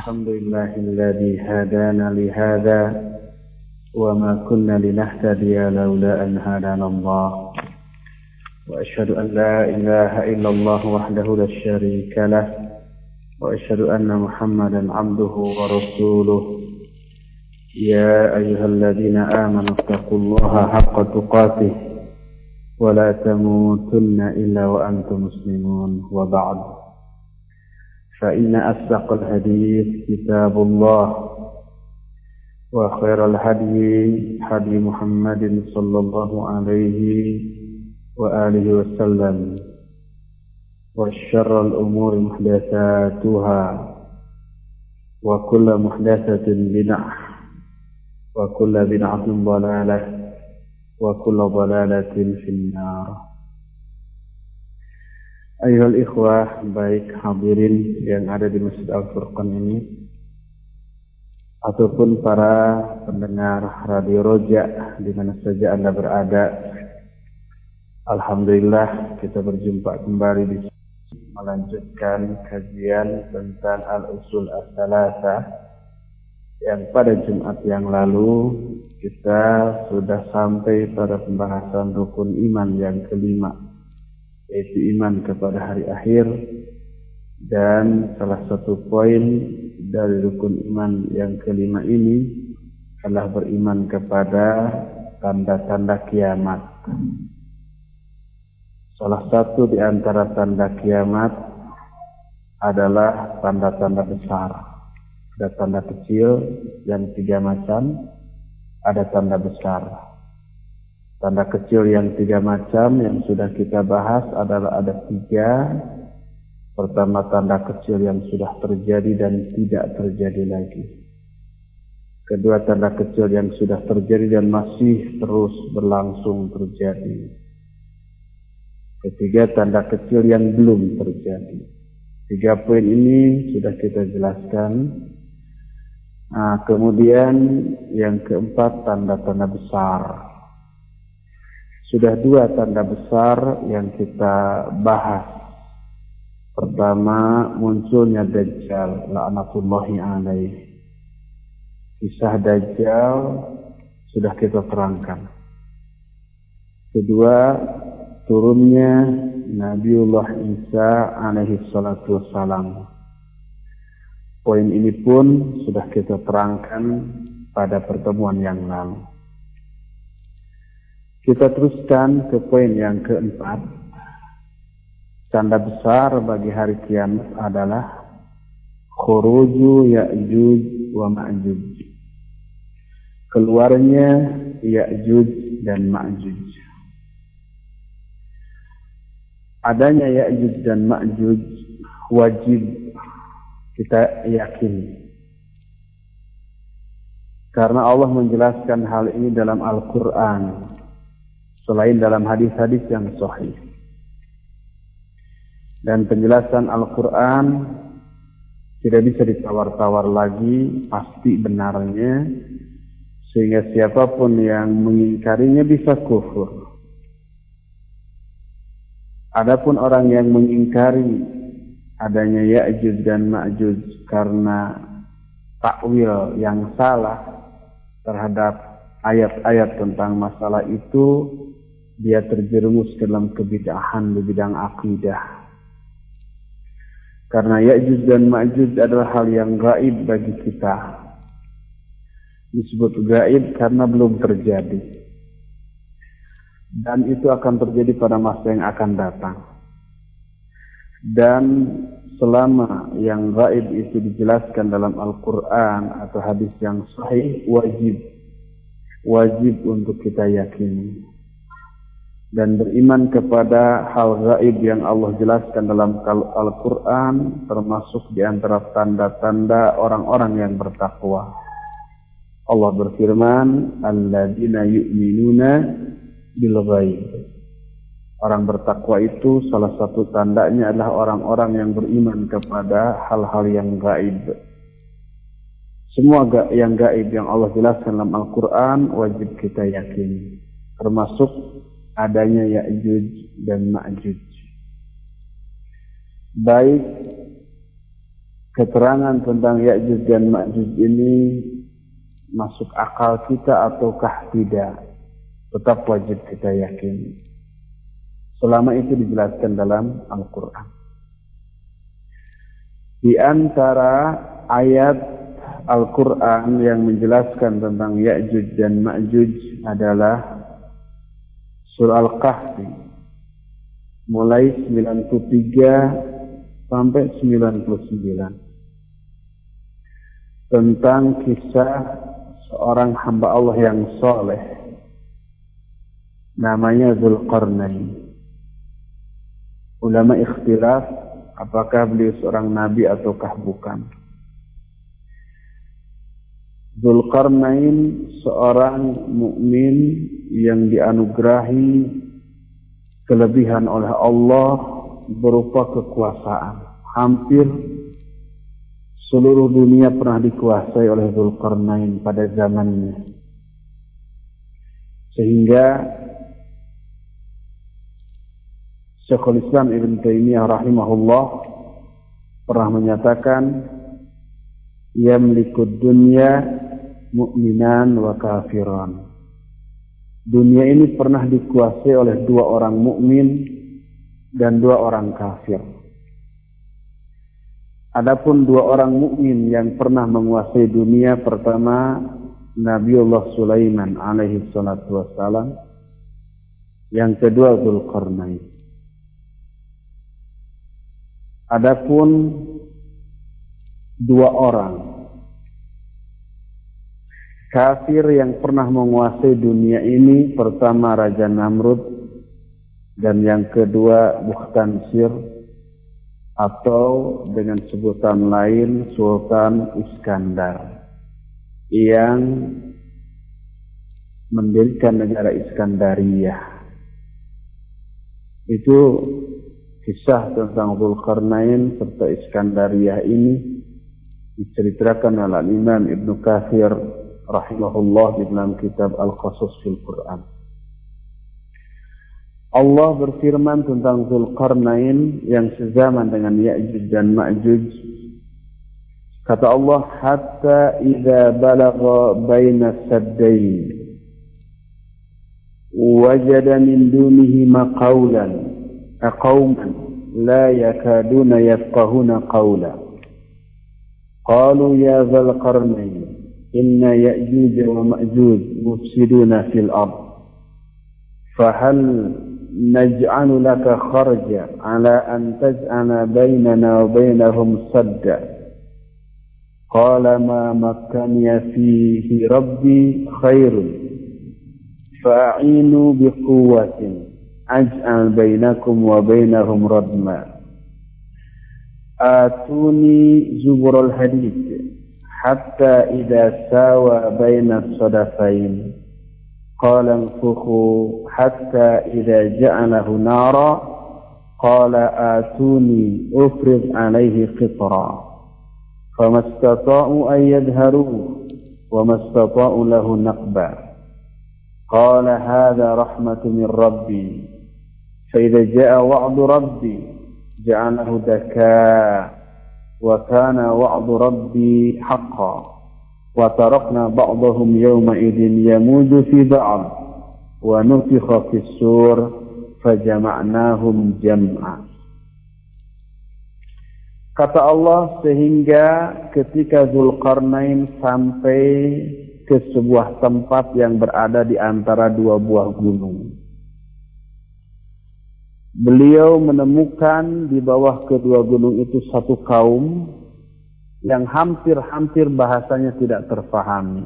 الحمد لله الذي هدانا لهذا وما كنا لنهتدي لولا أن هدانا الله. وأشهد أن لا إله إلا الله وحده لا شريك له. وأشهد أن محمدا عبده ورسوله. يا أيها الذين آمنوا اتقوا الله حق تقاته ولا تموتن إلا وأنتم مسلمون. وبعد. فإن أصدق الحديث كتاب الله وخير الهدي هدي محمد صلى الله عليه وآله وسلم وشر الأمور محدثاتها وكل محدثة بدعة وكل بدعة ضلالة وكل ضلالة في النار. Ayuhal ikhwah, baik hadirin yang ada di Masjid Al-Furqan ini, ataupun para pendengar Radio Roja di mana saja Anda berada. Alhamdulillah kita berjumpa kembali di sini melanjutkan kajian tentang Al-Usul As-Salasa yang pada Jumat yang lalu kita sudah sampai pada pembahasan rukun iman yang kelima yaitu iman kepada hari akhir dan salah satu poin dari rukun iman yang kelima ini adalah beriman kepada tanda-tanda kiamat. Salah satu di antara tanda kiamat adalah tanda-tanda besar. Ada tanda kecil yang tiga macam, ada tanda besar. Tanda kecil yang tiga macam yang sudah kita bahas adalah ada tiga. Pertama tanda kecil yang sudah terjadi dan tidak terjadi lagi. Kedua tanda kecil yang sudah terjadi dan masih terus berlangsung terjadi. Ketiga tanda kecil yang belum terjadi. Tiga poin ini sudah kita jelaskan. Nah, kemudian yang keempat tanda-tanda besar sudah dua tanda besar yang kita bahas. Pertama, munculnya Dajjal, la'natullahi alaih. Kisah Dajjal sudah kita terangkan. Kedua, turunnya Nabiullah Isa alaihi salatu wassalam. Poin ini pun sudah kita terangkan pada pertemuan yang lalu. Kita teruskan ke poin yang keempat. Tanda besar bagi hari kiamat adalah khuruju Ya'juj wa Ma'juj. Keluarnya Ya'juj dan Ma'juj. Adanya Ya'juj dan Ma'juj wajib kita yakini. Karena Allah menjelaskan hal ini dalam Al-Quran selain dalam hadis-hadis yang sahih. Dan penjelasan Al-Quran tidak bisa ditawar-tawar lagi, pasti benarnya, sehingga siapa pun yang mengingkarinya bisa kufur. Adapun orang yang mengingkari adanya Ya'juj dan Ma'juj karena takwil yang salah terhadap ayat-ayat tentang masalah itu dia terjerumus dalam kebidahan di bidang akidah. Karena Ya'juj dan Ma'juj adalah hal yang gaib bagi kita. Disebut gaib karena belum terjadi. Dan itu akan terjadi pada masa yang akan datang. Dan selama yang gaib itu dijelaskan dalam Al-Quran atau hadis yang sahih, wajib. Wajib untuk kita yakini dan beriman kepada hal gaib yang Allah jelaskan dalam Al-Quran termasuk di antara tanda-tanda orang-orang yang bertakwa. Allah berfirman, Alladzina yu'minuna bil ghaib. Orang bertakwa itu salah satu tandanya adalah orang-orang yang beriman kepada hal-hal yang gaib. Semua yang gaib yang Allah jelaskan dalam Al-Quran wajib kita yakini. Termasuk adanya Ya'juj dan Ma'juj. Baik keterangan tentang Ya'juj dan Ma'juj ini masuk akal kita ataukah tidak? Tetap wajib kita yakini selama itu dijelaskan dalam Al-Quran. Di antara ayat Al-Quran yang menjelaskan tentang Ya'juj dan Ma'juj adalah Surah Al-Kahfi mulai 93 sampai 99 tentang kisah seorang hamba Allah yang soleh namanya Zulkarnain. Ulama ikhtilaf apakah beliau seorang nabi ataukah bukan. Zulkarnain seorang mukmin yang dianugerahi kelebihan oleh Allah berupa kekuasaan. Hampir seluruh dunia pernah dikuasai oleh Zulkarnain pada zamannya. Sehingga Syekhul Islam Ibn Taimiyah rahimahullah pernah menyatakan yamlikud dunya mu'minan wa kafiran. Dunia ini pernah dikuasai oleh dua orang mukmin dan dua orang kafir. Adapun dua orang mukmin yang pernah menguasai dunia pertama Nabiullah Sulaiman alaihi salatu wassalam yang kedua Zulkarnain Adapun dua orang kafir yang pernah menguasai dunia ini pertama Raja Namrud dan yang kedua Bukhtansir atau dengan sebutan lain Sultan Iskandar yang mendirikan negara Iskandariyah. Itu kisah tentang Zulkarnain serta Iskandariyah ini diceritakan oleh Imam Ibnu Kathir rahimahullah di dalam kitab Al-Qasas fil Quran. Allah berfirman tentang Zulkarnain yang sezaman dengan Ya'juj dan Ma'juj. Kata Allah, "Hatta idza balagha baina saddain wajada min dunihima qawlan aqauman la yakaduna yafqahuna qawla." قالوا يا ذا إن يأجوج ومأجوج مفسدون في الأرض. فهل نجعل لك خرجا على أن تجعل بيننا وبينهم سدا؟ قال ما مكني فيه ربي خير فأعينوا بقوة أجعل بينكم وبينهم ردما آتوني زبر الحديد. حتى إذا ساوى بين الصدفين. قال انفخوا حتى إذا جعله نارا. قال آتوني أفرغ عليه قطرا. فما استطاعوا أن يظهروه وما استطاعوا له نقبا. قال هذا رحمة من ربي. فإذا جاء وعد ربي جعله دكاء. وكان وعد ربي حقا وتركنا بعضهم يومئذ يموج في بعض ونفخ في السور فجمعناهم جمعا Kata Allah sehingga ketika Zulkarnain sampai ke sebuah tempat yang berada di antara dua buah gunung. Beliau menemukan di bawah kedua gunung itu satu kaum yang hampir-hampir bahasanya tidak terfahami.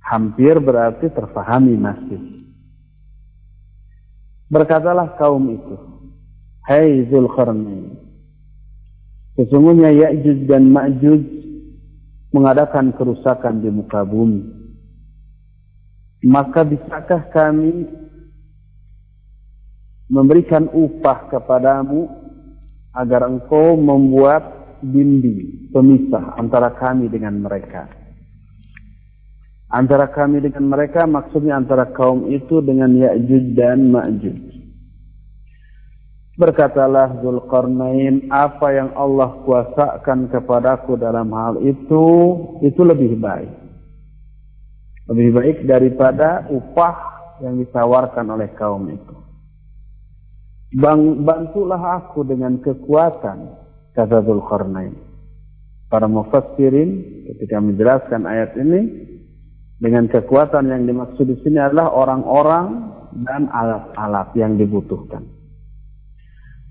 Hampir berarti terfahami masih. Berkatalah kaum itu, Hai Zulkarnain, sesungguhnya Ya'juj dan Ma'juj mengadakan kerusakan di muka bumi. Maka bisakah kami memberikan upah kepadamu agar engkau membuat dinding pemisah antara kami dengan mereka. Antara kami dengan mereka maksudnya antara kaum itu dengan Ya'juj dan Ma'juj. Berkatalah Zulkarnain, apa yang Allah kuasakan kepadaku dalam hal itu, itu lebih baik. Lebih baik daripada upah yang ditawarkan oleh kaum itu. Bang, bantulah aku dengan kekuatan, kata Zulkarnain. Para mufassirin ketika menjelaskan ayat ini, dengan kekuatan yang dimaksud di sini adalah orang-orang dan alat-alat yang dibutuhkan.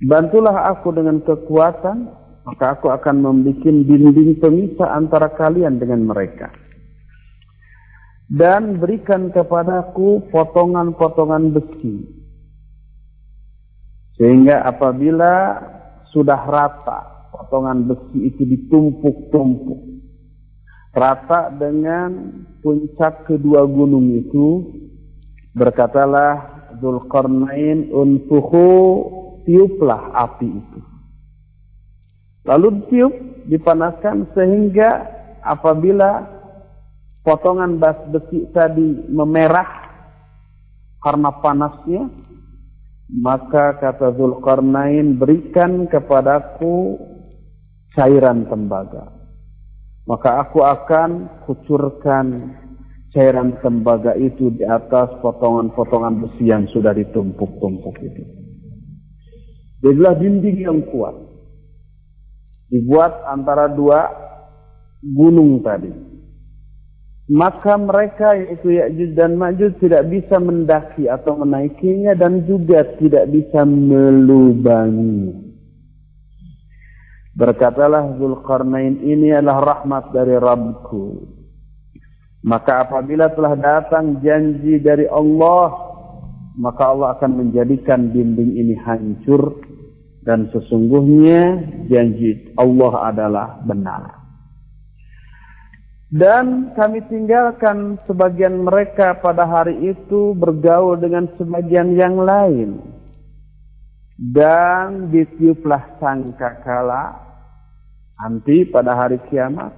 Bantulah aku dengan kekuatan, maka aku akan membuat dinding pemisah antara kalian dengan mereka. Dan berikan kepadaku potongan-potongan besi. Sehingga apabila sudah rata, potongan besi itu ditumpuk-tumpuk. Rata dengan puncak kedua gunung itu, berkatalah Zulkarnain unfuhu tiuplah api itu. Lalu ditiup, dipanaskan sehingga apabila potongan besi tadi memerah karena panasnya, maka kata Zulkarnain berikan kepadaku cairan tembaga. Maka aku akan kucurkan cairan tembaga itu di atas potongan-potongan besi yang sudah ditumpuk-tumpuk itu. Jadilah dinding yang kuat. Dibuat antara dua gunung tadi. Maka mereka yaitu Ya'juj dan Ma'juj tidak bisa mendaki atau menaikinya dan juga tidak bisa melubangi. Berkatalah Zulkarnain ini adalah rahmat dari Rabbku. Maka apabila telah datang janji dari Allah, maka Allah akan menjadikan dinding ini hancur dan sesungguhnya janji Allah adalah benar. Dan kami tinggalkan sebagian mereka pada hari itu bergaul dengan sebagian yang lain. Dan ditiuplah sangkakala nanti pada hari kiamat.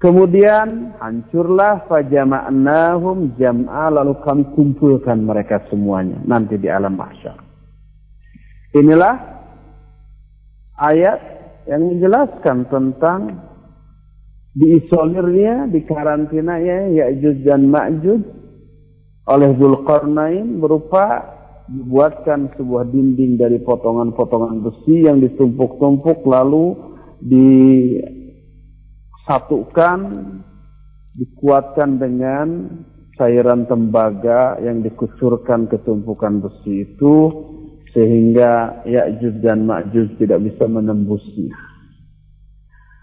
Kemudian hancurlah fajama'nahum jam'a lalu kami kumpulkan mereka semuanya nanti di alam mahsyar. Inilah ayat yang menjelaskan tentang diisolirnya, dikarantinanya Ya'juj dan Ma'juj oleh Zulkarnain berupa dibuatkan sebuah dinding dari potongan-potongan besi yang ditumpuk-tumpuk lalu disatukan dikuatkan dengan cairan tembaga yang dikucurkan ke tumpukan besi itu sehingga Ya'juj dan Ma'juj tidak bisa menembusnya.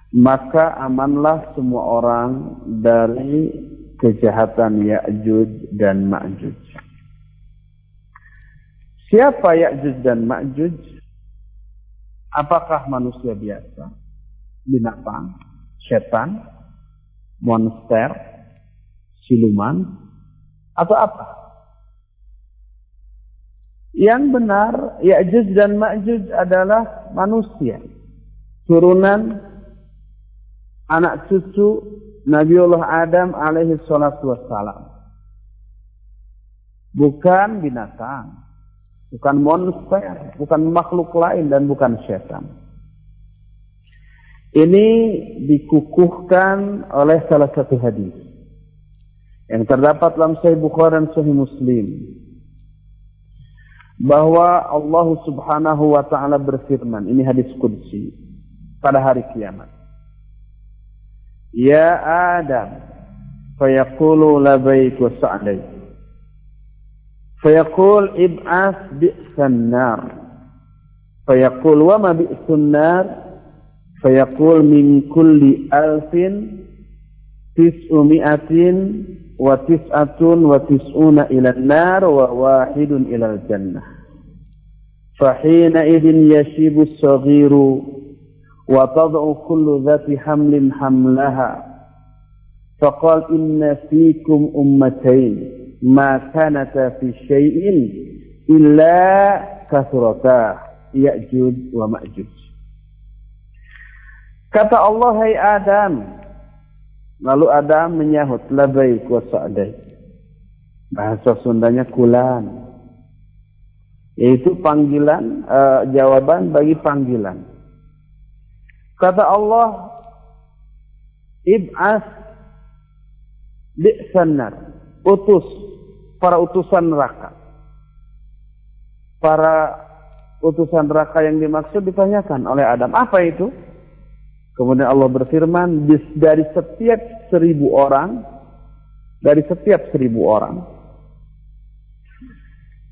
Maka amanlah semua orang dari kejahatan Ya'juj dan Ma'juj. Siapa Ya'juj dan Ma'juj? Apakah manusia biasa? Binatang? Setan? Monster? Siluman? Atau apa? Yang benar, Ya'juj dan Ma'juj adalah manusia. Turunan anak cucu Nabiullah Adam alaihi salatu wassalam. Bukan binatang. Bukan monster, bukan makhluk lain dan bukan setan. Ini dikukuhkan oleh salah satu hadis yang terdapat dalam Sahih Bukhari dan Sahih Muslim bahwa Allah Subhanahu wa taala berfirman, ini hadis qudsi pada hari kiamat. Ya Adam, fayaqulu labaik wa sa'daik. Fayaqul ib'as bi'san nar. Fayaqul wa ma bi'sun nar? Fayaqul min kulli alfin tis'umi'atin وتسعة وتسعون إلى النار وواحد إلى الجنة. فحينئذ يشيب الصغير وتضع كل ذات حمل حملها. فقال إن فيكم أمتين ما كانتا في شيء إلا كثرتا يأجوج ومأجوج. Kata Allah, hai Adam, Lalu Adam menyahut labai wa sa'dai. Bahasa Sundanya kulan. Yaitu panggilan, uh, jawaban bagi panggilan. Kata Allah, Ib'as bi'sanar. Utus para utusan neraka. Para utusan neraka yang dimaksud ditanyakan oleh Adam. Apa itu? Kemudian Allah berfirman, dari setiap seribu orang, dari setiap seribu orang,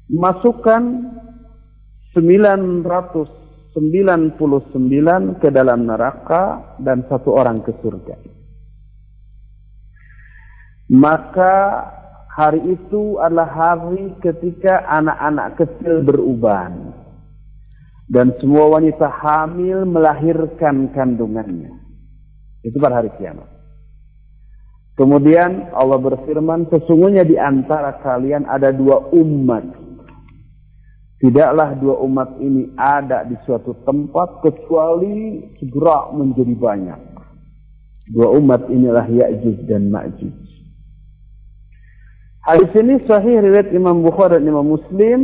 masukkan 999 ke dalam neraka dan satu orang ke surga. Maka hari itu adalah hari ketika anak-anak kecil beruban dan semua wanita hamil melahirkan kandungannya. Itu pada hari kiamat. Kemudian Allah berfirman, sesungguhnya di antara kalian ada dua umat. Tidaklah dua umat ini ada di suatu tempat kecuali segera menjadi banyak. Dua umat inilah Ya'juj dan Ma'juj. Hadis ini sahih riwayat Imam Bukhari dan Imam Muslim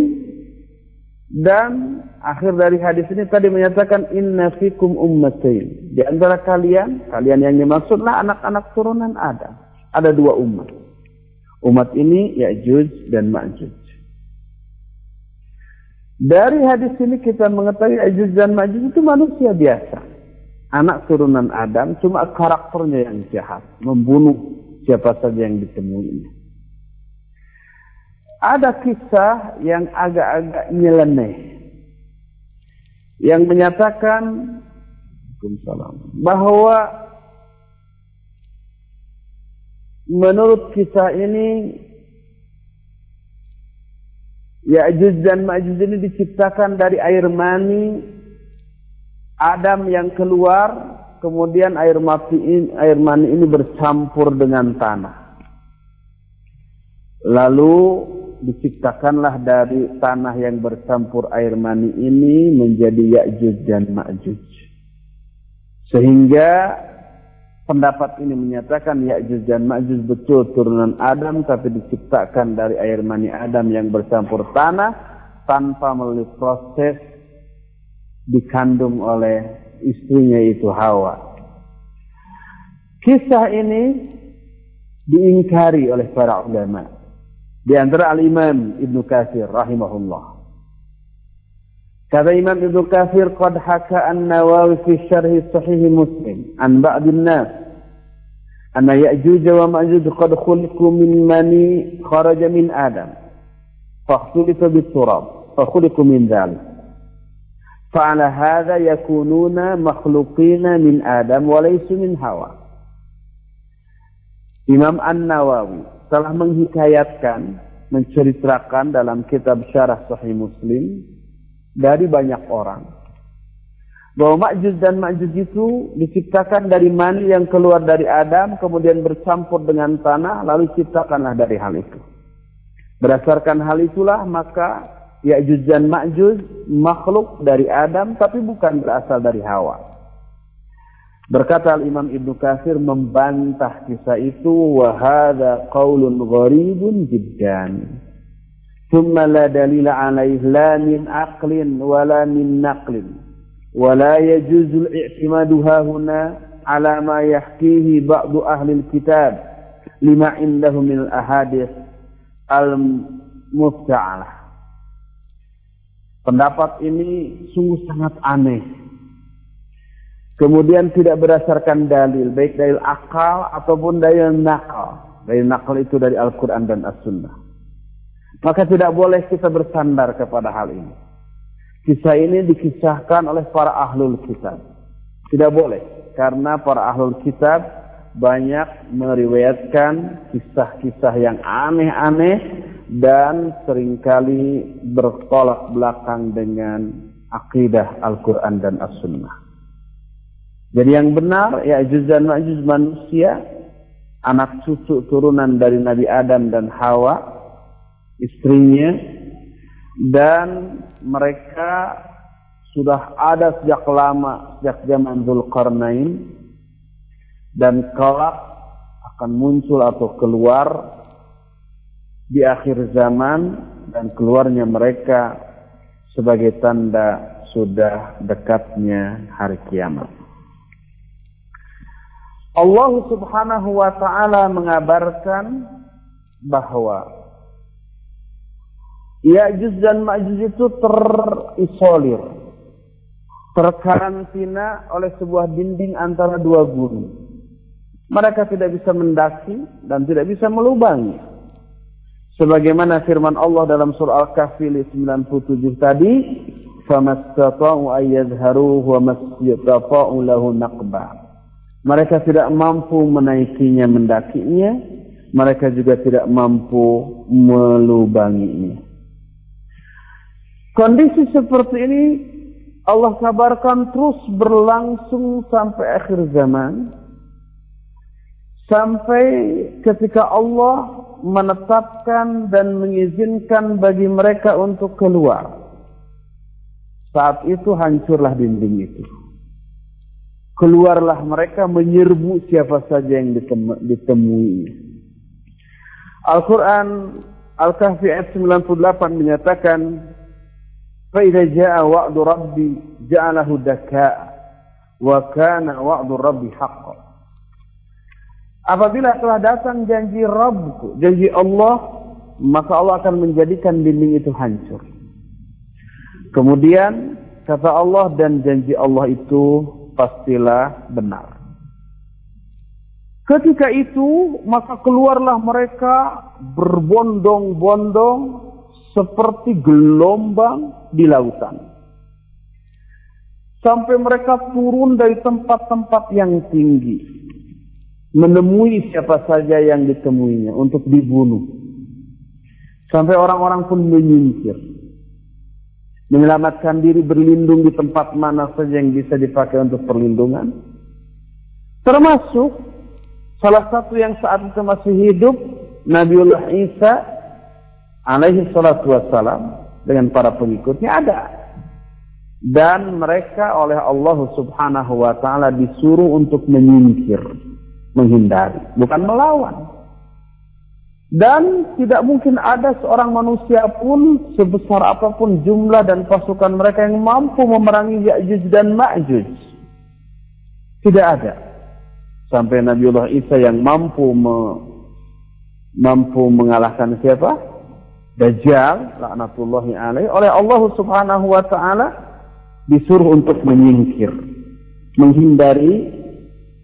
dan akhir dari hadis ini tadi menyatakan inna fikum ummatain. Di antara kalian, kalian yang dimaksudlah anak-anak turunan Adam. Ada dua umat. Umat ini Ya'juj dan Ma'juj. Dari hadis ini kita mengetahui Ya'juj dan Ma'juj itu manusia biasa. Anak turunan Adam, cuma karakternya yang jahat. Membunuh siapa saja yang ditemuinya ada kisah yang agak-agak nyeleneh. Yang menyatakan bahwa menurut kisah ini Ya'juj dan Ma'juj ini diciptakan dari air mani Adam yang keluar kemudian air mati ini, air mani ini bercampur dengan tanah. Lalu diciptakanlah dari tanah yang bercampur air mani ini menjadi Ya'juj dan Ma'juj. Sehingga pendapat ini menyatakan Ya'juj dan Ma'juj betul turunan Adam tapi diciptakan dari air mani Adam yang bercampur tanah tanpa melalui proses dikandung oleh istrinya itu Hawa. Kisah ini diingkari oleh para ulama. Di antara Al-Imam Ibn Kathir rahimahullah. Kata Imam Ibn Kathir, "Qad haka an-Nawawi fi syarh sahih Muslim an ba'd an-nas anna Ya'juj wa Ma'juj qad khuliqu min mani kharaja min Adam." فاختلط بالتراب فخلقوا من ذلك فعلى هذا يكونون مخلوقين من آدم وليسوا من هوى Imam An-Nawawi telah menghikayatkan, menceritakan dalam kitab Syarah Sahih Muslim dari banyak orang bahwa Ma'juj dan Ma'juj itu diciptakan dari mani yang keluar dari Adam kemudian bercampur dengan tanah lalu ciptakanlah dari hal itu. Berdasarkan hal itulah maka Ya'juj dan Ma'juj makhluk dari Adam tapi bukan berasal dari Hawa. Berkata Imam Ibn Katsir membantah kisah itu wa hadza qaulun gharibun jiddan. Thumma la dalila alaih la min aqlin wa la min naqlin. Wa la yajuzu al-i'timadu hahuna ala ma yahkihi ba'du ahli al-kitab lima indahu min al-ahadith al-mufta'alah. Pendapat ini sungguh sangat aneh kemudian tidak berdasarkan dalil, baik dalil akal ataupun dalil nakal. Dalil nakal itu dari Al-Quran dan As-Sunnah. Maka tidak boleh kita bersandar kepada hal ini. Kisah ini dikisahkan oleh para ahlul kitab. Tidak boleh. Karena para ahlul kitab banyak meriwayatkan kisah-kisah yang aneh-aneh dan sering kali bertolak belakang dengan akidah Al-Quran dan As-Sunnah. Jadi yang benar ya dan Ma'juj manusia, anak cucu turunan dari Nabi Adam dan Hawa, istrinya, dan mereka sudah ada sejak lama, sejak zaman Zulkarnain, dan kelak akan muncul atau keluar di akhir zaman dan keluarnya mereka sebagai tanda sudah dekatnya hari kiamat. Allah Subhanahu wa taala mengabarkan bahwa Ya'juj dan Ma'juj itu terisolir, terkarantina oleh sebuah dinding antara dua gunung. Mereka tidak bisa mendaki dan tidak bisa melubangi. Sebagaimana firman Allah dalam surah Al-Kahfi 97 tadi, فَمَسْتَطَعُوا أَيَّذْهَرُوهُ وَمَسْتَطَعُوا لَهُ نَقْبًا mereka tidak mampu menaikinya, mendakinya. Mereka juga tidak mampu melubanginya. Kondisi seperti ini Allah kabarkan terus berlangsung sampai akhir zaman. Sampai ketika Allah menetapkan dan mengizinkan bagi mereka untuk keluar. Saat itu hancurlah dinding itu. Keluarlah mereka menyerbu siapa saja yang ditemui. Al-Quran Al-Kahfi ayat 98 menyatakan فَإِذَا جَاءَ وَعْدُ رَبِّي جَعَلَهُ دَكَاءَ وَكَانَ وَعْدُ رَبِّ حَقًّا Apabila telah datang janji Rabbku, janji Allah, maka Allah akan menjadikan dinding itu hancur. Kemudian kata Allah dan janji Allah itu pastilah benar. Ketika itu maka keluarlah mereka berbondong-bondong seperti gelombang di lautan. Sampai mereka turun dari tempat-tempat yang tinggi menemui siapa saja yang ditemuinya untuk dibunuh. Sampai orang-orang pun menyingkir. Menyelamatkan diri berlindung di tempat mana saja yang bisa dipakai untuk perlindungan. Termasuk salah satu yang saat itu masih hidup, Nabiullah Isa alaihi salatu wassalam dengan para pengikutnya ada. Dan mereka oleh Allah subhanahu wa ta'ala disuruh untuk menyingkir menghindari, bukan melawan. Dan tidak mungkin ada seorang manusia pun sebesar apa pun jumlah dan pasukan mereka yang mampu memerangi Ya'juj dan Ma'juj. Tidak ada. Sampai Nabiullah Isa yang mampu me, mampu mengalahkan siapa? Dajjal, laknatullahi alaih, oleh Allah subhanahu wa ta'ala disuruh untuk menyingkir. Menghindari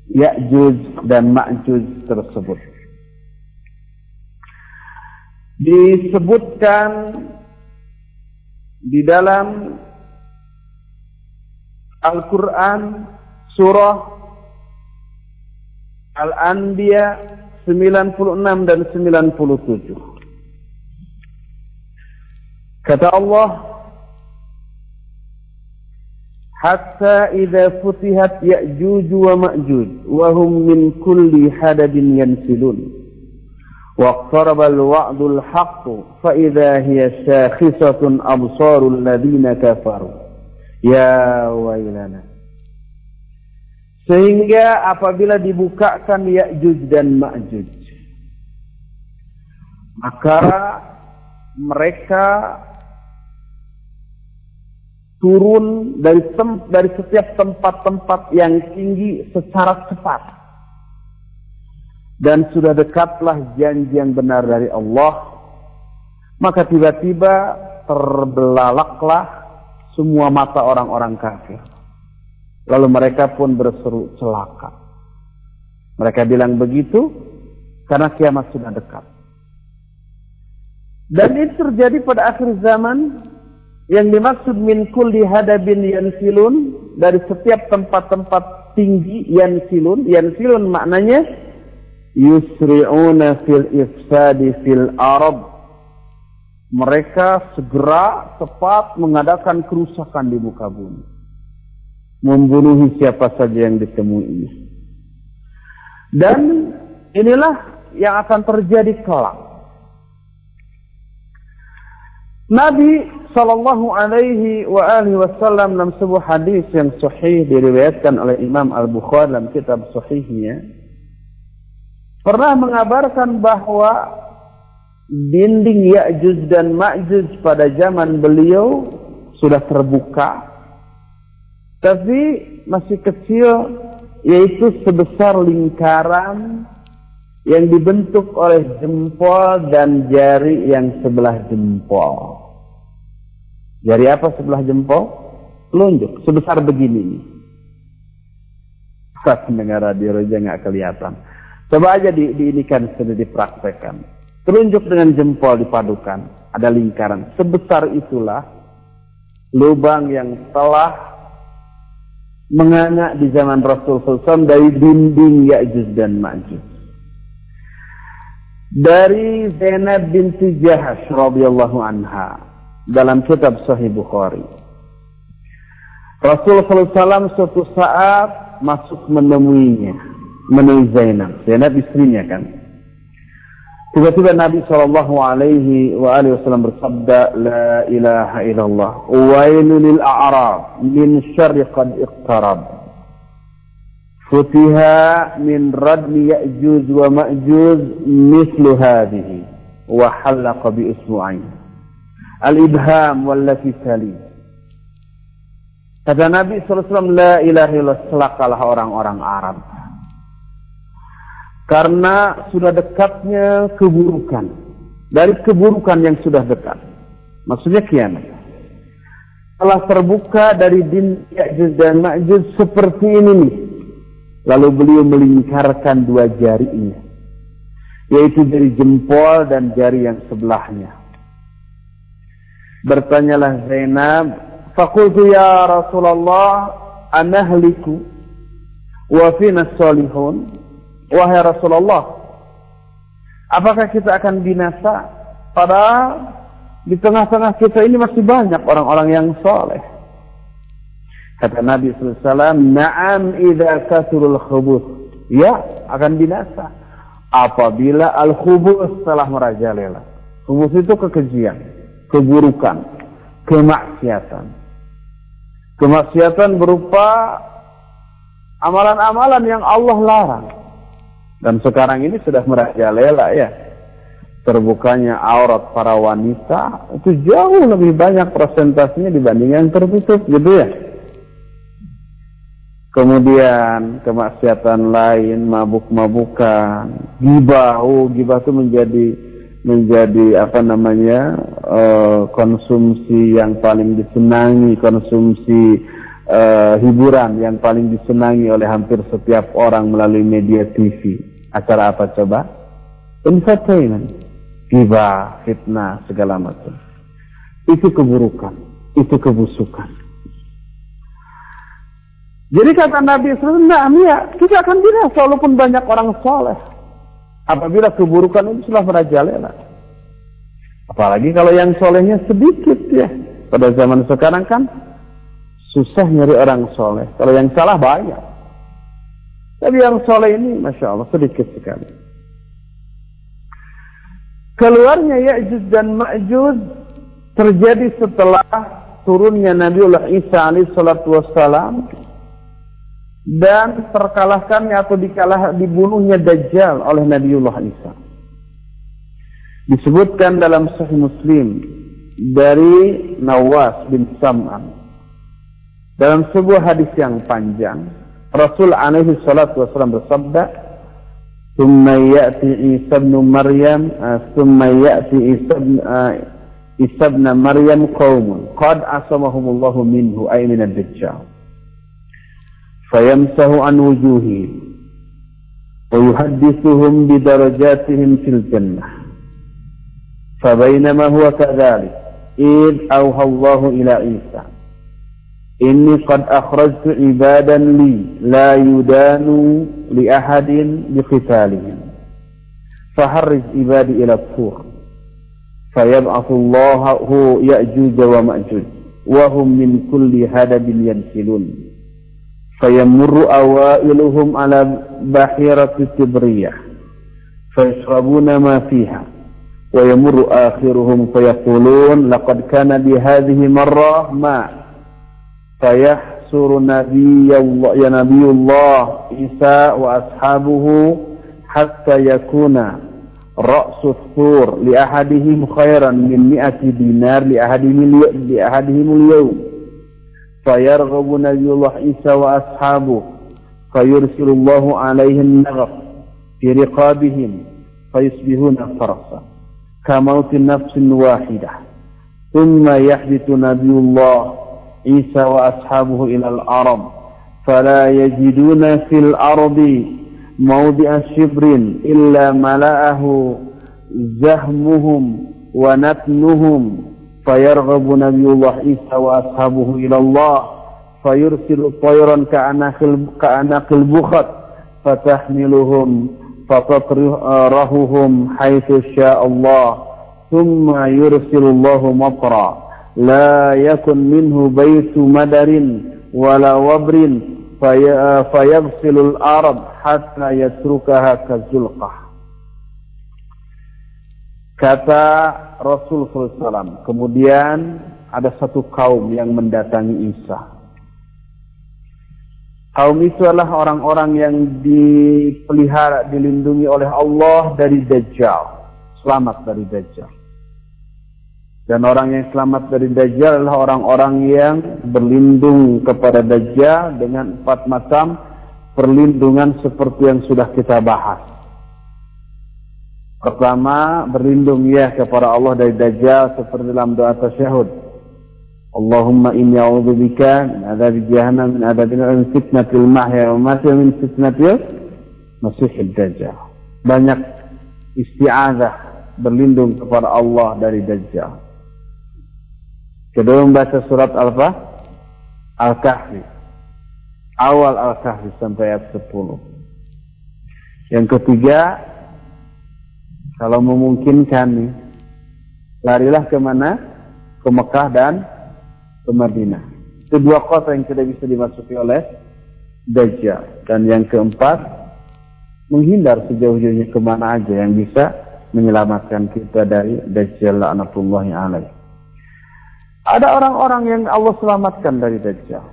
Ya'juj dan Ma'juj tersebut disebutkan di dalam Al-Quran surah Al-Anbiya 96 dan 97. Kata Allah, Hatta idha futihat ya'juj wa ma'juj, wahum min kulli hadabin yansilun. واقترب الوعد الحق فإذا هي شاخصة أبصار الذين كفروا يا ويلنا Sehingga apabila dibukakan Ya'juj dan Ma'juj, maka mereka turun dari tem dari setiap tempat-tempat yang tinggi secara cepat. Dan sudah dekatlah janji yang benar dari Allah. Maka tiba-tiba terbelalaklah semua mata orang-orang kafir. Lalu mereka pun berseru celaka. Mereka bilang begitu karena kiamat sudah dekat. Dan itu terjadi pada akhir zaman yang dimaksud min kulli hadabin yansilun dari setiap tempat-tempat tinggi yansilun. Yansilun maknanya yusri'una fil ifsadi fil arab. Mereka segera cepat mengadakan kerusakan di muka bumi. Membunuh siapa saja yang ditemuinya. Dan inilah yang akan terjadi kelak. Nabi Sallallahu Alaihi wa alihi Wasallam dalam sebuah hadis yang sahih diriwayatkan oleh Imam Al Bukhari dalam kitab Sahihnya pernah mengabarkan bahwa dinding Ya'juj dan Ma'juj pada zaman beliau sudah terbuka, tapi masih kecil, yaitu sebesar lingkaran yang dibentuk oleh jempol dan jari yang sebelah jempol. Jari apa sebelah jempol? Telunjuk, sebesar begini. Saat mendengar radio aja nggak kelihatan. Coba aja di, diinikan sudah dipraktekkan. Telunjuk dengan jempol dipadukan. Ada lingkaran. Sebesar itulah lubang yang telah menganga di zaman Rasul SAW dari dinding Ya'juj dan Ma'juj. Dari Zainab binti Jahash radhiyallahu anha dalam kitab Sahih Bukhari. Rasul SAW suatu saat masuk menemuinya, menemui Zainab. Zainab istrinya kan. Tiba-tiba Nabi Shallallahu Alaihi Wasallam bersabda, La ilaha illallah, wailu lil a'rab min syarri qad iqtarab. Futiha min radmi ya'juz wa ma'juz mislu hadhihi wa halaqa bi ismu'ain. Al-ibham wallati tali. Kata Nabi SAW, La ilaha illallah, selakalah orang-orang Arab karena sudah dekatnya keburukan. Dari keburukan yang sudah dekat. Maksudnya kiamat. Telah terbuka dari din Ya'juj dan Ma'juj seperti ini nih. Lalu beliau melingkarkan dua jarinya. Yaitu jari jempol dan jari yang sebelahnya. Bertanyalah Zainab. Fakultu ya Rasulullah anahliku wa fina salihun Wahai Rasulullah, apakah kita akan binasa? Padahal di tengah-tengah kita ini masih banyak orang-orang yang soleh. Kata Nabi SAW, Naam idha kasurul khubuth. Ya, akan binasa. Apabila al-khubuth telah merajalela. Khubuth itu kekejian, keburukan, kemaksiatan. Kemaksiatan berupa amalan-amalan yang Allah larang. Dan sekarang ini sudah merajalela ya. Terbukanya aurat para wanita itu jauh lebih banyak persentasenya dibanding yang tertutup gitu ya. Kemudian kemaksiatan lain, mabuk-mabukan, gibah, oh gibah itu menjadi menjadi apa namanya uh, konsumsi yang paling disenangi, konsumsi uh, hiburan yang paling disenangi oleh hampir setiap orang melalui media TV. Acara apa coba? Entertainment. Gibah, fitnah, segala macam. Itu keburukan. Itu kebusukan. Jadi kata Nabi nah, ya, kita akan binasa walaupun banyak orang soleh. Apabila keburukan itu sudah merajalela. Apalagi kalau yang solehnya sedikit ya. Pada zaman sekarang kan susah nyari orang soleh. Kalau yang salah banyak. Tapi yang soleh ini, Masya Allah, sedikit sekali. Keluarnya Ya'juj dan Ma'juj terjadi setelah turunnya Nabiullah Isa alaihissalatu wassalam dan terkalahkannya atau dikalah dibunuhnya Dajjal oleh Nabiullah Isa. Disebutkan dalam Sahih Muslim dari Nawas bin Sam'an dalam sebuah hadis yang panjang رسول عليه الصلاة والسلام بالصبع ثم يأتي عيسى بن مريم آه، ثم يأتي عيسى بن آه، عيسى بن مريم قوم. قد عصمهم الله منه أي من الدجال. فيمسه عن وجوههم ويحدثهم بدرجاتهم في الجنة. فبينما هو كذلك إذ أوهى الله إلى عيسى إني قد أخرجت عبادا لي لا يدان لأحد بقتالهم. فحرج عبادي إلى الطور. فيبعث الله هو يأجوج ومأجوج وهم من كل هدب ينسلون. فيمر أوائلهم على بحيرة التبرية فيشربون ما فيها. ويمر آخرهم فيقولون لقد كان بهذه مرة ماء فيحسر نبي الله يا نبي الله عيسى وأصحابه حتى يكون رأس الثور لأحدهم خيرا من مئة دينار لأحدهم, لأحدهم اليوم. فيرغب نبي الله عيسى وأصحابه فيرسل الله عليهم نغف في رقابهم فيصبحون فرسا كموت نفس واحدة. ثم يحدث نبي الله wa ashabuhu ila al-aram fala yajiduna fil ardi موضع شبر إلا ملأه زهمهم ونتنهم فيرغب نبي الله عيسى وأصحابه إلى الله فيرسل طيرا كأناق البخت فتحملهم فتطرههم حيث شاء الله ثم يرسل الله مطرا. لا يكن منه بيت مدر ولا وبر fayaghsilul arab hatta yatrukaha kazulqah. Kata Rasul SAW. Kemudian ada satu kaum yang mendatangi Isa. Kaum itu adalah orang-orang yang dipelihara, dilindungi oleh Allah dari Dajjal. Selamat dari Dajjal. Dan orang yang selamat dari Dajjal adalah orang-orang yang berlindung kepada Dajjal dengan empat macam perlindungan seperti yang sudah kita bahas. Pertama, berlindung ya kepada Allah dari Dajjal seperti dalam doa tasyahud. Allahumma inni a'udzubika min adzab jahannam min adzabil min fitnatil mahya wa mamati min fitnatil masiihid dajjal. Banyak isti'adzah berlindung kepada Allah dari Dajjal. Kedua membaca surat apa? Al-Kahfi. Awal Al-Kahfi sampai ayat 10. Yang ketiga, kalau memungkinkan nih, larilah ke mana? Ke Mekah dan ke Madinah. Itu dua kota yang tidak bisa dimasuki oleh Dajjal. Dan yang keempat, menghindar sejauh-jauhnya ke mana aja yang bisa menyelamatkan kita dari Dajjal la'natullahi alaih. Ada orang-orang yang Allah selamatkan dari Dajjal.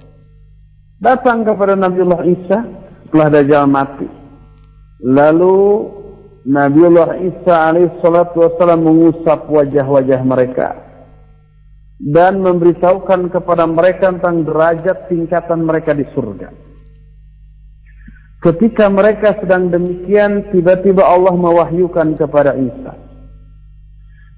Datang kepada Nabiullah Isa setelah Dajjal mati. Lalu Nabiullah Isa alaihissalatu wassalam mengusap wajah-wajah mereka. Dan memberitahukan kepada mereka tentang derajat tingkatan mereka di surga. Ketika mereka sedang demikian, tiba-tiba Allah mewahyukan kepada Isa.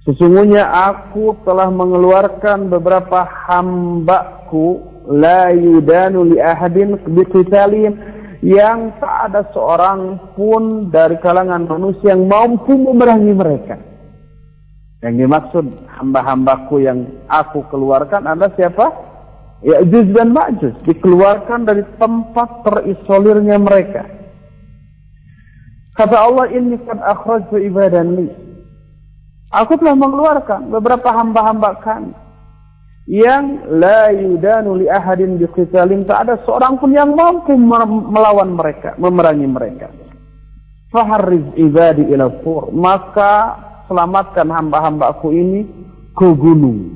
Sesungguhnya aku telah mengeluarkan beberapa hambaku la yudanu li ahadin biqitalihim yang tak ada seorang pun dari kalangan manusia yang mampu memerangi mereka. Yang dimaksud hamba-hambaku yang aku keluarkan adalah siapa? Ya'juj dan Ma'juj. Dikeluarkan dari tempat terisolirnya mereka. Kata Allah, ini kan akhrajtu ibadan li. Aku telah mengeluarkan beberapa hamba-hamba kami yang la yudanu li ahadin biqitalin tak ada seorang pun yang mampu melawan mereka, memerangi mereka. Faharriz ibadi ila fur, maka selamatkan hamba-hambaku ini ke gunung.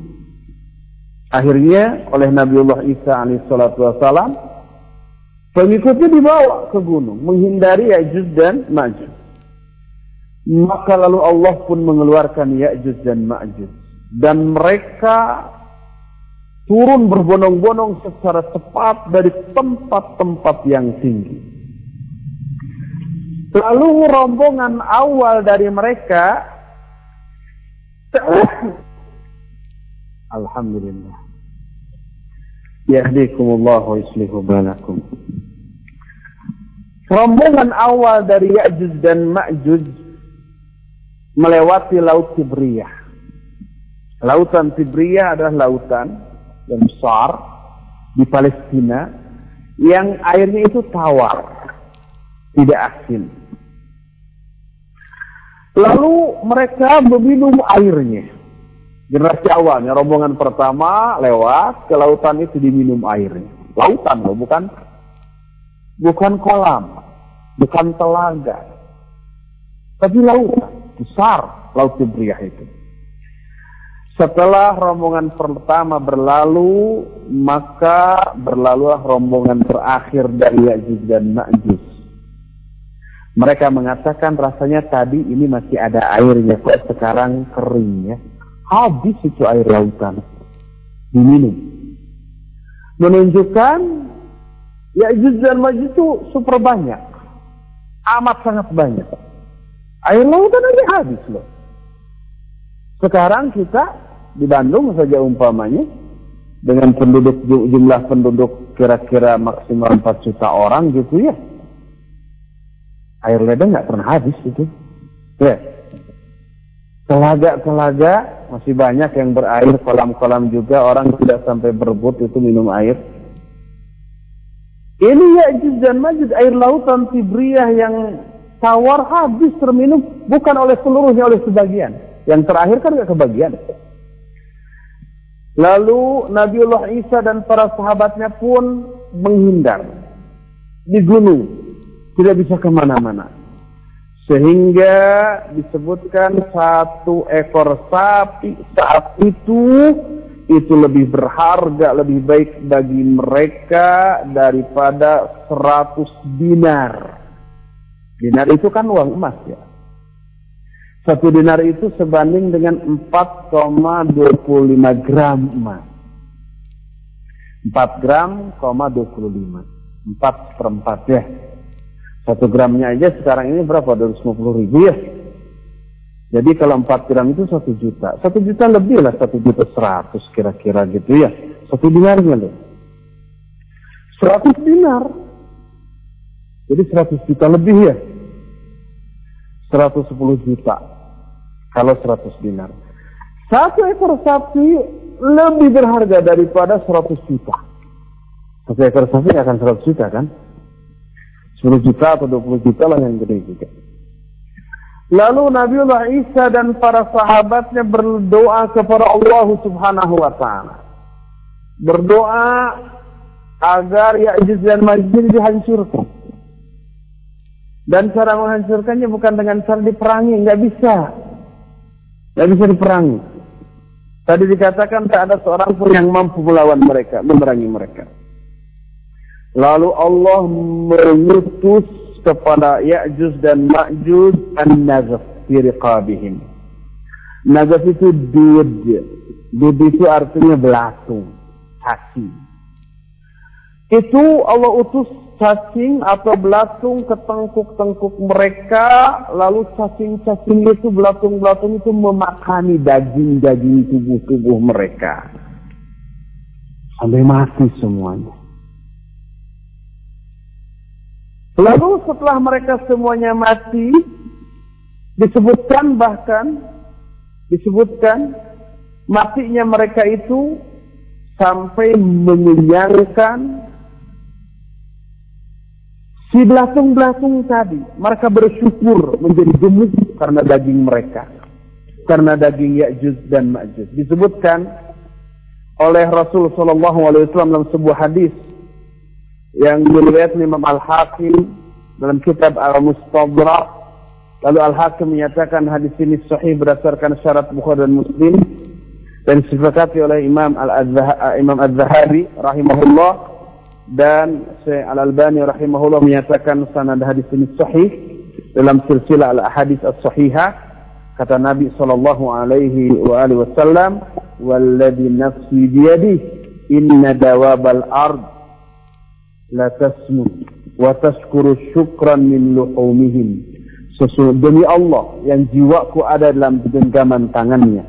Akhirnya oleh Nabiullah Isa alaihissalatu wassalam pengikutnya dibawa ke gunung menghindari Ya'juj dan Ma'juj. Maka lalu Allah pun mengeluarkan Ya'juj dan Ma'juj. Dan mereka turun berbondong-bondong secara cepat dari tempat-tempat yang tinggi. Lalu rombongan awal dari mereka Alhamdulillah. Yahdikumullah wa yuslihu. Rombongan awal dari Ya'juj dan Ma'juj melewati Laut Tibriyah. Lautan Tibriyah adalah lautan yang besar di Palestina yang airnya itu tawar, tidak asin. Lalu mereka meminum airnya. Generasi awalnya, rombongan pertama lewat ke lautan itu diminum airnya. Lautan loh, bukan bukan kolam, bukan telaga, tapi lautan besar Laut Tibriyah itu. Setelah rombongan pertama berlalu, maka berlalulah rombongan terakhir dari Ya'juj dan Ma'juj. Mereka mengatakan rasanya tadi ini masih ada airnya, kok sekarang kering ya. Habis itu air lautan. Diminum. Menunjukkan ya dan Majid itu super banyak. Amat sangat banyak. Air lautan aja habis loh. Sekarang kita di Bandung saja umpamanya dengan penduduk jumlah penduduk kira-kira maksimal 4 juta orang gitu ya. Air ledeng nggak pernah habis itu. Ya. Telaga-telaga masih banyak yang berair kolam-kolam juga orang tidak sampai berebut itu minum air. Ini ya dan majid air lautan Tibriyah yang tawar habis terminum bukan oleh seluruhnya oleh sebagian yang terakhir kan nggak kebagian Lalu Nabiullah Isa dan para sahabatnya pun menghindar di gunung, tidak bisa ke mana-mana. Sehingga disebutkan satu ekor sapi saat itu itu lebih berharga, lebih baik bagi mereka daripada seratus dinar. Dinar itu kan uang emas ya. Satu dinar itu sebanding dengan 4,25 gram emas. 4 gram, 25. 4 seperempat ya. Satu gramnya aja sekarang ini berapa? 250 ribu ya. Jadi kalau 4 gram itu 1 juta. 1 juta lebih lah, 1 juta 100 kira-kira gitu ya. Satu dinarnya loh. 100 dinar. Jadi 100 juta lebih ya. 110 juta kalau 100 dinar. Satu ekor sapi lebih berharga daripada 100 juta. Satu ekor sapi akan 100 juta kan? 10 juta atau 20 juta lah yang gede juga. Lalu Nabiullah Isa dan para sahabatnya berdoa kepada Allah Subhanahu wa taala. Berdoa agar Ya'juj dan Ma'juj dihancurkan. Dan cara menghancurkannya bukan dengan cara diperangi, nggak bisa. Nggak bisa diperangi. Tadi dikatakan tak ada seorang pun yang mampu melawan mereka, memerangi mereka. Lalu Allah mengutus kepada Ya'juj dan Ma'juj an-nazaf fi riqabihim. Nazaf itu dud. Dud itu artinya belatung, kaki. Itu Allah utus cacing atau belatung ke tengkuk-tengkuk mereka, lalu cacing-cacing itu, belatung-belatung itu memakani daging-daging tubuh-tubuh mereka. Sampai mati semuanya. Lalu setelah mereka semuanya mati, disebutkan bahkan, disebutkan matinya mereka itu sampai mengenyangkan Si belatung-belatung tadi, mereka bersyukur menjadi gemuk karena daging mereka. Karena daging Ya'juj dan Ma'juj. Disebutkan oleh Rasul Shallallahu Alaihi Wasallam dalam sebuah hadis yang diriwayatkan Imam Al Hakim dalam kitab Al Mustadrak. Lalu Al Hakim menyatakan hadis ini sahih berdasarkan syarat Bukhari dan Muslim dan disepakati oleh Imam Al Imam Az Zahabi rahimahullah dan Syekh Al-Albani rahimahullah menyatakan sanad hadis ini sahih dalam silsilah al-hadis as-sahihah. Kata Nabi sallallahu alaihi wa alihi wasallam walladhi nafsi biyadi inna dawabal ard la tasmu wa tashkuru syukran min luhumihim. Sesungguhnya demi Allah yang jiwaku ada dalam genggaman tangannya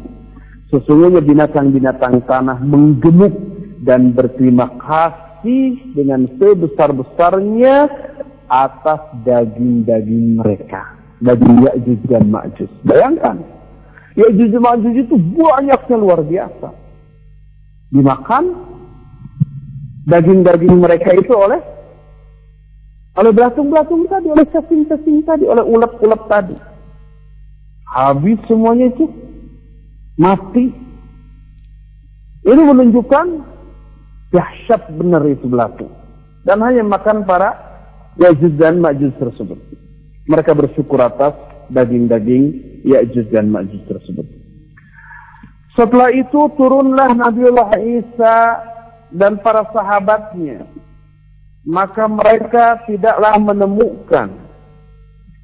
sesungguhnya binatang-binatang tanah menggemuk dan berterima kasih kasih dengan sebesar-besarnya atas daging-daging mereka. Daging Ya'juj dan Ma'juj. Bayangkan. Ya'juj dan Ma'juj itu banyaknya luar biasa. Dimakan daging-daging mereka itu oleh oleh belatung-belatung tadi, oleh cacing-cacing tadi, oleh ulat-ulat tadi. Habis semuanya itu mati. Ini menunjukkan Dahsyat benar itu belatung. Dan hanya makan para Ya'juj dan Ma'juj tersebut. Mereka bersyukur atas daging-daging Ya'juj dan Ma'juj tersebut. Setelah itu turunlah Nabiullah Isa dan para sahabatnya. Maka mereka tidaklah menemukan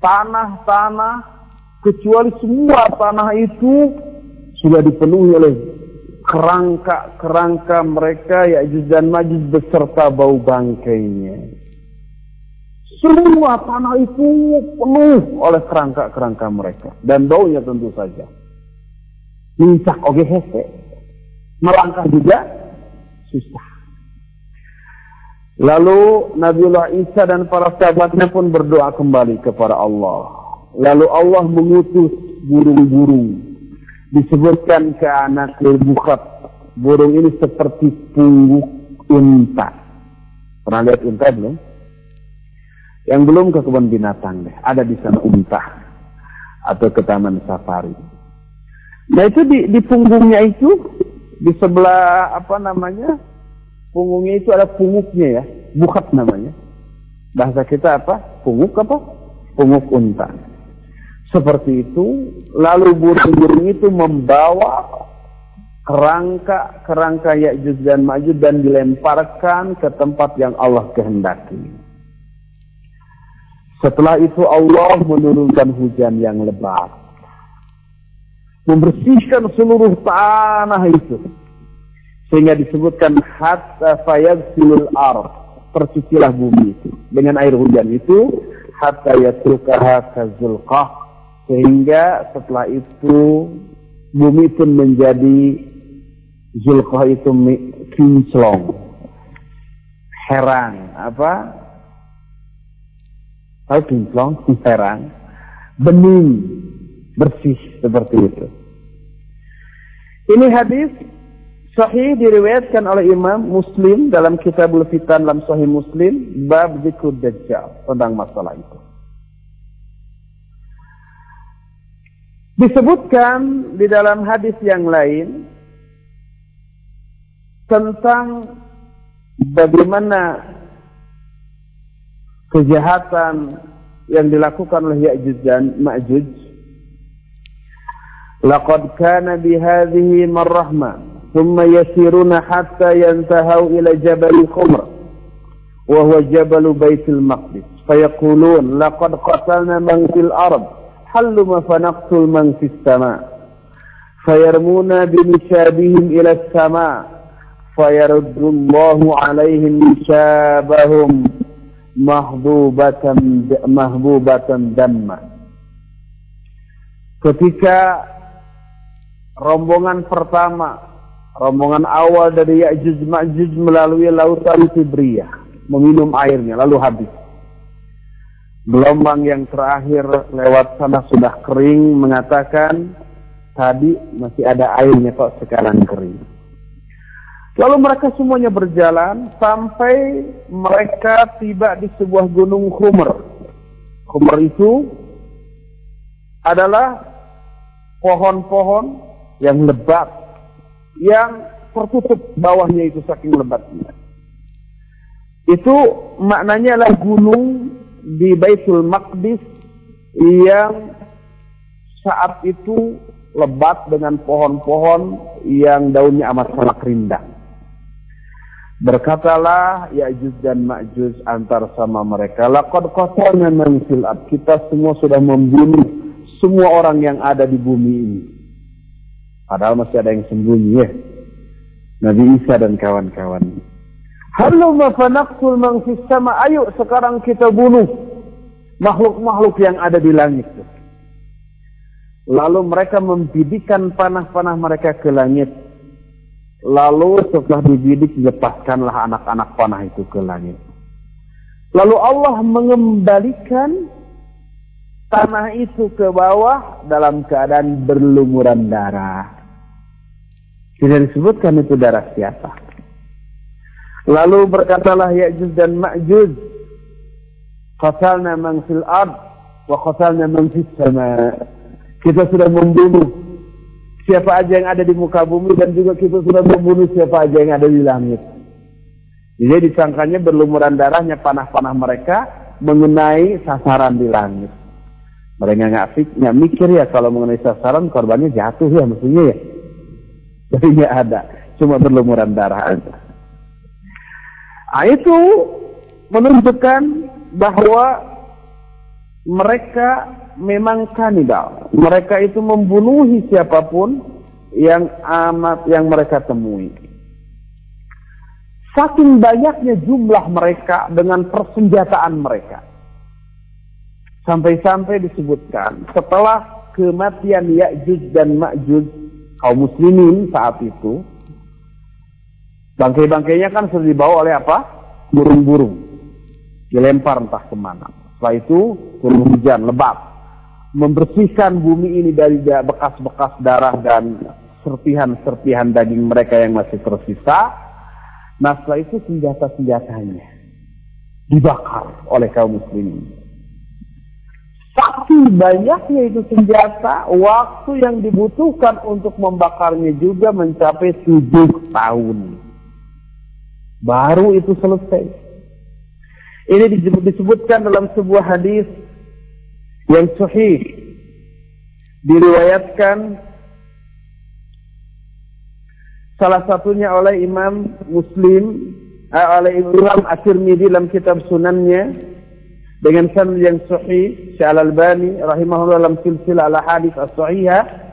tanah-tanah kecuali semua tanah itu sudah dipenuhi oleh kerangka-kerangka mereka Ya'juj dan Ma'juj beserta bau bangkainya. Semua tanah itu penuh oleh kerangka-kerangka mereka dan baunya tentu saja. Mincak oge hese. Melangkah juga susah. Lalu Nabiullah Isa dan para sahabatnya pun berdoa kembali kepada Allah. Lalu Allah mengutus burung-burung disebutkan ke anak bukhat burung ini seperti pungguk unta. Pernah lihat unta belum? Yang belum ke kebun binatang deh, ada di sana unta atau ke taman safari. Nah itu di, di punggungnya itu di sebelah apa namanya punggungnya itu ada pungguknya ya, bukhat namanya. Bahasa kita apa? Pungguk apa? Pungguk unta. Seperti itu, lalu burung-burung itu membawa kerangka kerangka Ya'juj dan Ma'juj dan dilemparkan ke tempat yang Allah kehendaki. Setelah itu Allah menurunkan hujan yang lebat. Membersihkan seluruh tanah itu. Sehingga disebutkan hatta silul ar. Tercucilah bumi itu. Dengan air hujan itu. Hatta yatrukaha kazulqah sehingga setelah itu bumi pun menjadi Zulkoh itu kinclong. Herang. Apa? Tahu kinclong? Herang. Bening. Bersih seperti itu. Ini hadis sahih diriwayatkan oleh Imam Muslim dalam Kitabul Fitan dalam Sahih Muslim bab zikr dajjal tentang masalah itu. Disebutkan di dalam hadis yang lain tentang bagaimana kejahatan yang dilakukan oleh Ya'juj dan Ma'juj. Laqad kana bihadhihi marrahma thumma yasiruna hatta yantahu ila jabal khumr wa huwa jabal baitul maqdis fayaqulun laqad qatalna man fil ard حلما فنقتل من في السماء فيرمون بنشابهم إلى السماء فيرد الله عليهم نشابهم mahbubatan mahbubatan damma ketika rombongan pertama rombongan awal dari Ya'juj Ma'juj melalui lautan Tibriyah meminum airnya lalu habis Gelombang yang terakhir lewat sana sudah kering mengatakan tadi masih ada airnya kok sekarang kering. Lalu mereka semuanya berjalan sampai mereka tiba di sebuah gunung Khumr. Khumr itu adalah pohon-pohon yang lebat yang tertutup bawahnya itu saking lebatnya. Itu maknanya adalah gunung di Baitul Maqdis yang saat itu lebat dengan pohon-pohon yang daunnya amat sangat rindang. Berkatalah Ya'juj dan Ma'juj antar sama mereka, Laqad qatalna man fil Kita semua sudah membunuh semua orang yang ada di bumi ini. Padahal masih ada yang sembunyi ya. Nabi Isa dan kawan-kawan. Halumma fanaqtul man sama. Ayo sekarang kita bunuh makhluk-makhluk yang ada di langit. Lalu mereka membidikan panah-panah mereka ke langit. Lalu setelah dibidik, lepaskanlah anak-anak panah itu ke langit. Lalu Allah mengembalikan tanah itu ke bawah dalam keadaan berlumuran darah. Tidak disebutkan itu darah siapa. Lalu berkatalah Ya'juj dan Ma'juj, Qatalna man fil ard wa qatalna man fis sama. Kita sudah membunuh siapa aja yang ada di muka bumi dan juga kita sudah membunuh siapa aja yang ada di langit. Jadi disangkanya berlumuran darahnya panah-panah mereka mengenai sasaran di langit. Mereka nggak nggak mikir ya kalau mengenai sasaran korbannya jatuh ya maksudnya ya. Jadi nggak ada, cuma berlumuran darah aja. Nah, itu menunjukkan bahwa mereka memang kanibal. Mereka itu membunuhi siapa pun yang amat yang mereka temui. Saking banyaknya jumlah mereka dengan persenjataan mereka. Sampai-sampai disebutkan setelah kematian Ya'juj dan Ma'juj kaum muslimin saat itu bangkai-bangkainya kan sudah dibawa oleh apa? Burung-burung. Dilempar entah ke mana. Setelah itu turun hujan lebat. Membersihkan bumi ini dari bekas-bekas darah dan serpihan-serpihan daging mereka yang masih tersisa. Nah setelah itu senjata-senjatanya dibakar oleh kaum muslimin. Saking banyaknya itu senjata, waktu yang dibutuhkan untuk membakarnya juga mencapai tujuh tahun. Baru itu selesai. Ini disebutkan dalam sebuah hadis yang sahih. Diriwayatkan salah satunya oleh Imam Muslim, eh, oleh Imam At-Tirmidzi dalam kitab Sunannya dengan sanad yang sahih, Syekh Al-Albani rahimahullah dalam silsilah al-hadis as-sahihah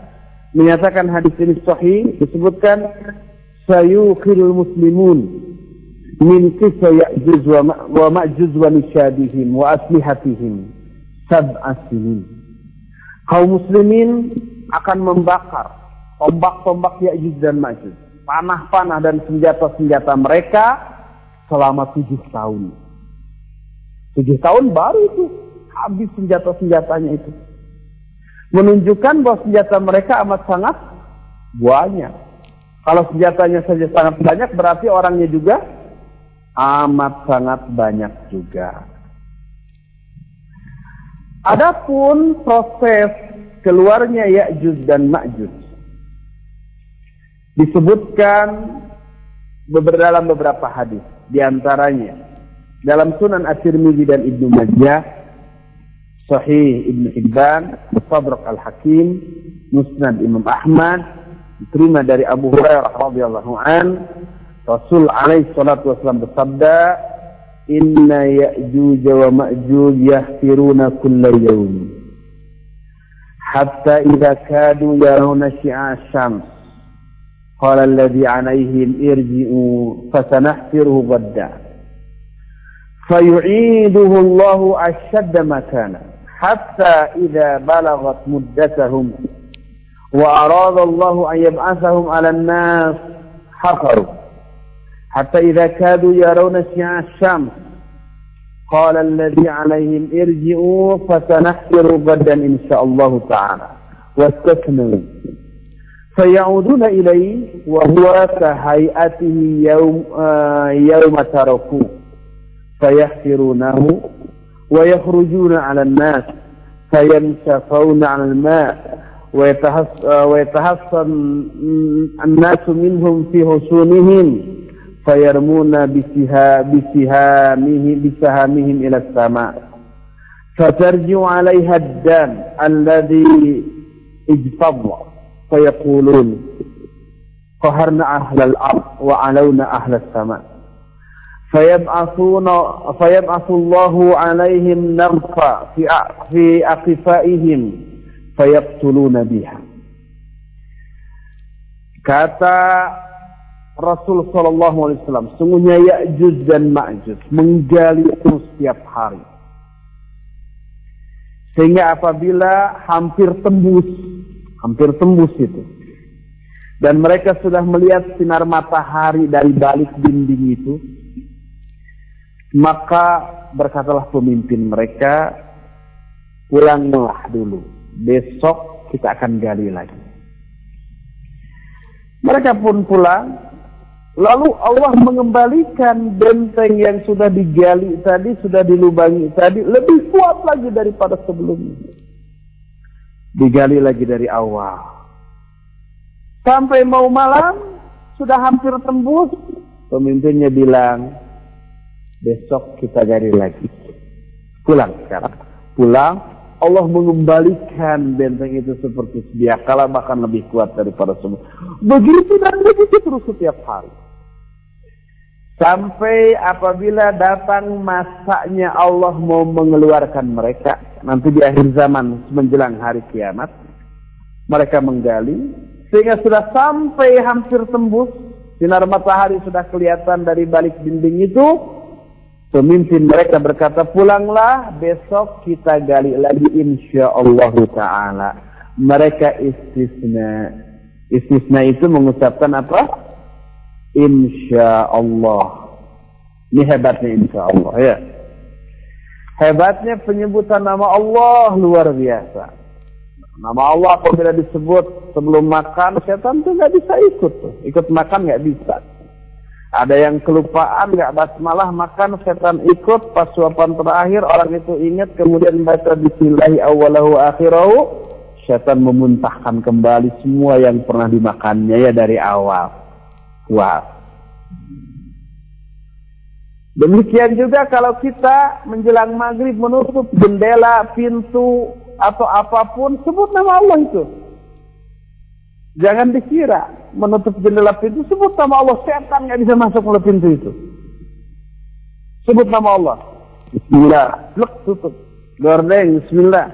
menyatakan hadis ini sahih disebutkan sayukhirul muslimun min kisah ya'juz wa ma'juz wa nishadihim wa aslihatihim sab'a sinin kaum muslimin akan membakar tombak-tombak Ya'juj dan Ma'juj panah-panah dan senjata-senjata mereka selama tujuh tahun. Tujuh tahun baru itu habis senjata-senjatanya itu. Menunjukkan bahwa senjata mereka amat sangat banyak. Kalau senjatanya saja sangat banyak berarti orangnya juga amat sangat banyak juga. Adapun proses keluarnya Ya'juj dan Ma'juj disebutkan dalam beberapa hadis di antaranya dalam Sunan At-Tirmizi dan Ibnu Majah Sahih Ibnu Hibban Musadrak Al-Hakim Musnad Imam Ahmad diterima dari Abu Hurairah radhiyallahu an Rasul alaihi salatu wasallam bersabda Inna ya'juj wa ma'juj yahfiruna kulla yawm hatta idza kadu yarawna syi'a syams قال الذي عليهم ارجئوا فسنحفره غدا فيعيده الله أشد مكانا حتى إذا بلغت مدتهم وأراد الله أن يبعثهم على الناس حفروا حتى إذا كادوا يرون شعاع الشمس قال الذي عليهم ارجئوا فسنحفر غدا إن شاء الله تعالى. واستثنوا فيعودون إليه وهو كهيئته يوم, آه يوم تركوه. فيحفرونه ويخرجون على الناس فينشفون على الماء ويتحصن الناس منهم في حصونهم. فيرمون بسهامهم, بسهامهم إلى السماء. فترجع عليها الدم الذي اجتض فيقولون قهرنا أهل الأرض وعلونا أهل السماء. فيبعثون فيبعث الله عليهم نغفا في في أقفائهم فيقتلون بها. kata Rasul Shallallahu Alaihi Wasallam, sungguhnya Ya'juj dan Ma'juj menggali terus setiap hari. Sehingga apabila hampir tembus hampir tembus itu. Dan mereka sudah melihat sinar matahari dari balik dinding itu. Maka berkatalah pemimpin mereka, pulanglah dulu. Besok kita akan gali lagi. Mereka pun pulang. Lalu Allah mengembalikan benteng yang sudah digali tadi, sudah dilubangi tadi, lebih kuat lagi daripada sebelumnya digali lagi dari awal. Sampai mau malam, sudah hampir tembus, pemimpinnya bilang, besok kita gali lagi. Pulang sekarang. Pulang, Allah mengembalikan benteng itu seperti sedia kala bahkan lebih kuat daripada semua. Begitu dan begitu terus setiap hari. Sampai apabila datang masanya Allah mau mengeluarkan mereka. Nanti di akhir zaman menjelang hari kiamat. Mereka menggali. Sehingga sudah sampai hampir tembus. Sinar matahari sudah kelihatan dari balik dinding itu. Pemimpin mereka berkata, pulanglah besok kita gali lagi insya Allah Ta'ala. Mereka istisna. Istisna itu mengucapkan apa? Insya Allah. Ini hebatnya insya Allah ya. Hebatnya penyebutan nama Allah luar biasa. Nama Allah apabila disebut sebelum makan, setan tuh nggak bisa ikut tuh. Ikut makan nggak bisa. Ada yang kelupaan nggak basmalah makan, setan ikut pas suapan terakhir orang itu ingat kemudian baca Bismillahi awalahu akhirahu, setan memuntahkan kembali semua yang pernah dimakannya ya dari awal kuat. Demikian juga kalau kita menjelang maghrib menutup jendela, pintu, atau apa pun, sebut nama Allah itu. Jangan dikira menutup jendela pintu, sebut nama Allah. Setan nggak bisa masuk melalui pintu itu. Sebut nama Allah. Bismillah. Lek tutup. Gordeng, Bismillah.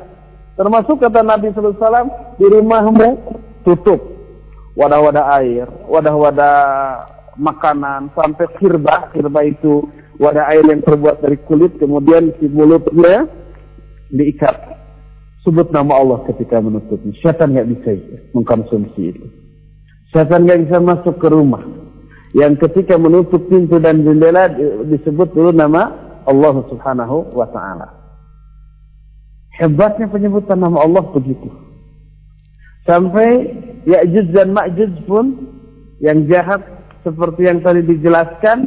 Termasuk kata Nabi SAW, di rumahmu tutup wadah-wadah air, wadah-wadah makanan, sampai kirba, kirba itu wadah air yang terbuat dari kulit, kemudian si mulutnya diikat. Sebut nama Allah ketika menutupnya. Syaitan nggak bisa mengkonsumsi itu. Syaitan nggak bisa masuk ke rumah. Yang ketika menutup pintu dan jendela disebut dulu nama Allah Subhanahu wa taala. Hebatnya penyebutan nama Allah begitu. Sampai Ya'juj dan Ma'juj pun yang jahat seperti yang tadi dijelaskan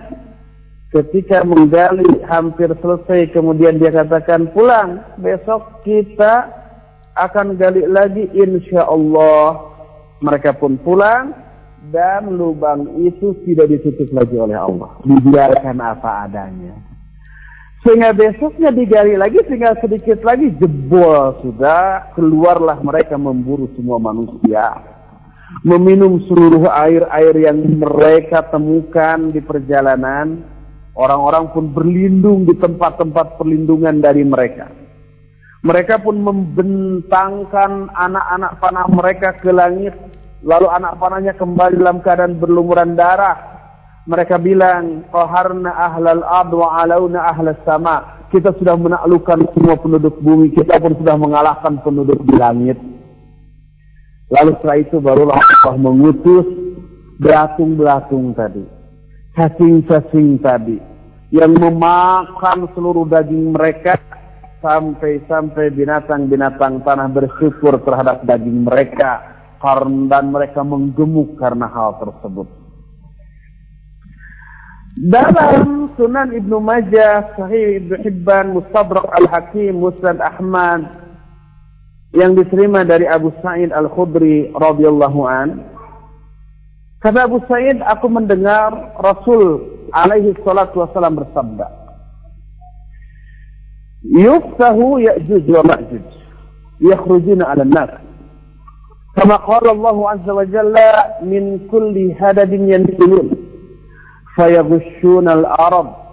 ketika menggali hampir selesai kemudian dia katakan pulang besok kita akan gali lagi insya Allah mereka pun pulang dan lubang itu tidak ditutup lagi oleh Allah. Dibiarkan apa adanya sehingga besoknya digali lagi sehingga sedikit lagi jebol sudah keluarlah mereka memburu semua manusia meminum seluruh air-air yang mereka temukan di perjalanan. Orang-orang pun berlindung di tempat-tempat perlindungan dari mereka. Mereka pun membentangkan anak-anak panah mereka ke langit. Lalu anak panahnya kembali dalam keadaan berlumuran darah. Mereka bilang, Qaharna ahlal ad wa alauna ahlas sama. Kita sudah menaklukkan semua penduduk bumi. Kita pun sudah mengalahkan penduduk di langit. Lalu setelah itu barulah Allah mengutus belatung-belatung tadi. Cacing-cacing tadi. Yang memakan seluruh daging mereka. Sampai-sampai binatang-binatang tanah bersyukur terhadap daging mereka. Dan mereka menggemuk karena hal tersebut. Dalam Sunan Ibnu Majah, Sahih Ibnu Hibban, Mustadrak Al-Hakim, Musnad Ahmad, yang diterima dari Abu Sa'id Al-Khudri radhiyallahu an. Kata Abu Sa'id, aku mendengar Rasul alaihi salatu wasallam bersabda. Yuftahu Ya'juj wa Ma'juj. Yakhrujuna 'ala an-nas. Kama qala Allah 'azza wa jalla min kulli hadadin yansilun. Fayaghshuna al-arab.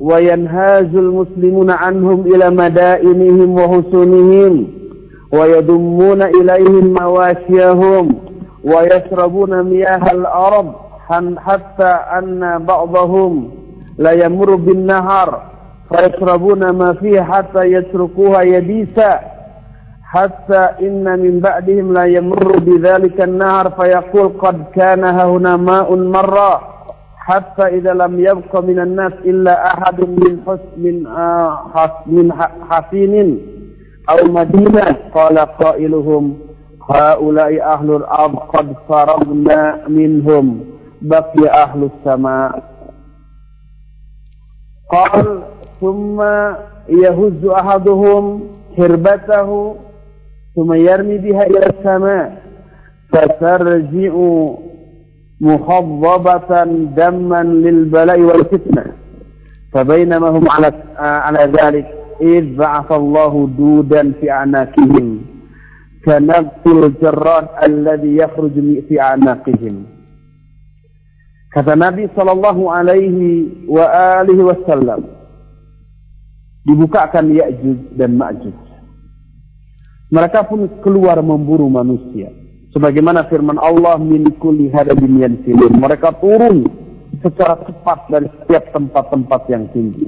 وينهاز المسلمون عنهم إلى مدائنهم وحصونهم ويضمون إليهم مواشيهم ويشربون مياه الأرض حتى أن بعضهم لا يمر بالنهر فيشربون ما فيه حتى يتركوها يبيسا حتى إن من بعدهم لا يمر بذلك النهر فيقول قد كان هنا ماء مرة حتى إذا لم يبق من الناس إلا أحد من حسن من, آه حسين أو مدينة. قال قائلهم هؤلاء أهل الأرض قد فرغنا منهم بقي أهل السماء. قال ثم يهز أحدهم حربته ثم يرمي بها إلى السماء. فترجع مخضبة دما للبلاء والفتنة فبينما هم على على ذلك إذ بعث الله دودا في أعناقهم كنبت الجراح الذي يخرج في أعناقهم كذا نبي صلى الله عليه وآله وسلم dibukakan Ya'juj dan Ma'juj. Mereka كل keluar memburu manusia. Sebagaimana firman Allah min kulli hadabin yansilun. Mereka turun secara cepat dari setiap tempat-tempat yang tinggi.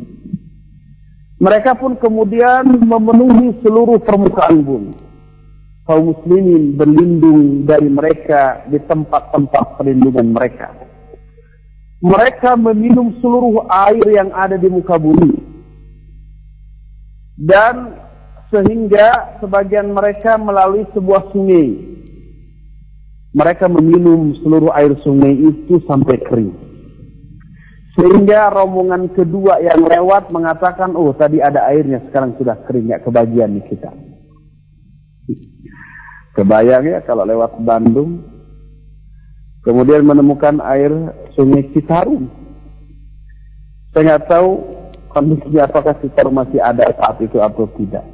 Mereka pun kemudian memenuhi seluruh permukaan bumi. Kaum muslimin berlindung dari mereka di tempat-tempat perlindungan mereka. Mereka meminum seluruh air yang ada di muka bumi. Dan sehingga sebagian mereka melalui sebuah sungai mereka meminum seluruh air sungai itu sampai kering. Sehingga rombongan kedua yang lewat mengatakan, oh tadi ada airnya, sekarang sudah kering, ya kebagian nih kita. Kebayang ya kalau lewat Bandung, kemudian menemukan air sungai Citarum. Saya nggak tahu kondisinya apakah Citarum masih ada saat itu atau tidak.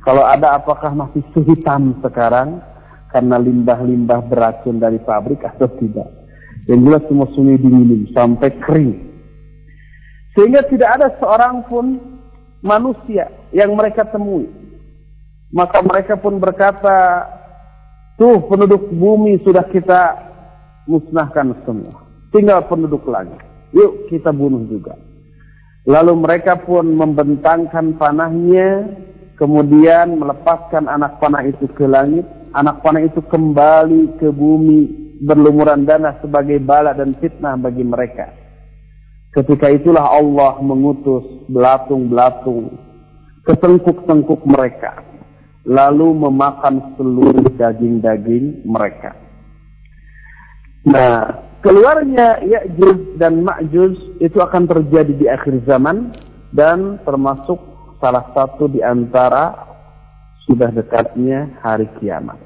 Kalau ada apakah masih sehitam sekarang karena limbah-limbah beracun dari pabrik atau tidak. Yang jelas semua sungai diminum sampai kering. Sehingga tidak ada seorang pun manusia yang mereka temui. Maka mereka pun berkata, tuh penduduk bumi sudah kita musnahkan semua. Tinggal penduduk lagi. Yuk kita bunuh juga. Lalu mereka pun membentangkan panahnya, kemudian melepaskan anak panah itu ke langit, anak panah itu kembali ke bumi berlumuran dana sebagai bala dan fitnah bagi mereka. Ketika itulah Allah mengutus belatung-belatung ke tengkuk-tengkuk mereka. Lalu memakan seluruh daging-daging mereka. Nah, keluarnya Ya'juj dan Ma'juj itu akan terjadi di akhir zaman dan termasuk salah satu di antara sudah dekatnya hari kiamat.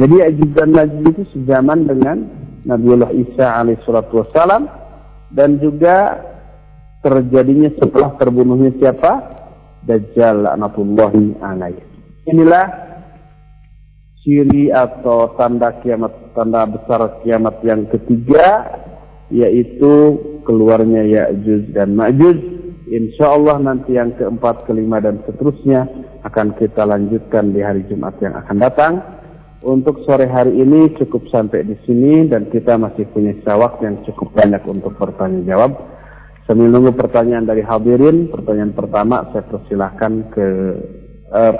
Jadi Ya'juj dan Ma'juj itu sejaman dengan Nabiullah Isa alaihissalatu wassalam dan juga terjadinya setelah terbunuhnya siapa? Dajjal anatullahi alaih. Inilah ciri atau tanda kiamat, tanda besar kiamat yang ketiga yaitu keluarnya Ya'juj dan Ma'juj Insya Allah nanti yang keempat, kelima, dan seterusnya akan kita lanjutkan di hari Jumat yang akan datang. Untuk sore hari ini cukup sampai di sini dan kita masih punya sawak yang cukup banyak untuk bertanya jawab. Sambil nunggu pertanyaan dari hadirin, pertanyaan pertama saya persilahkan ke uh,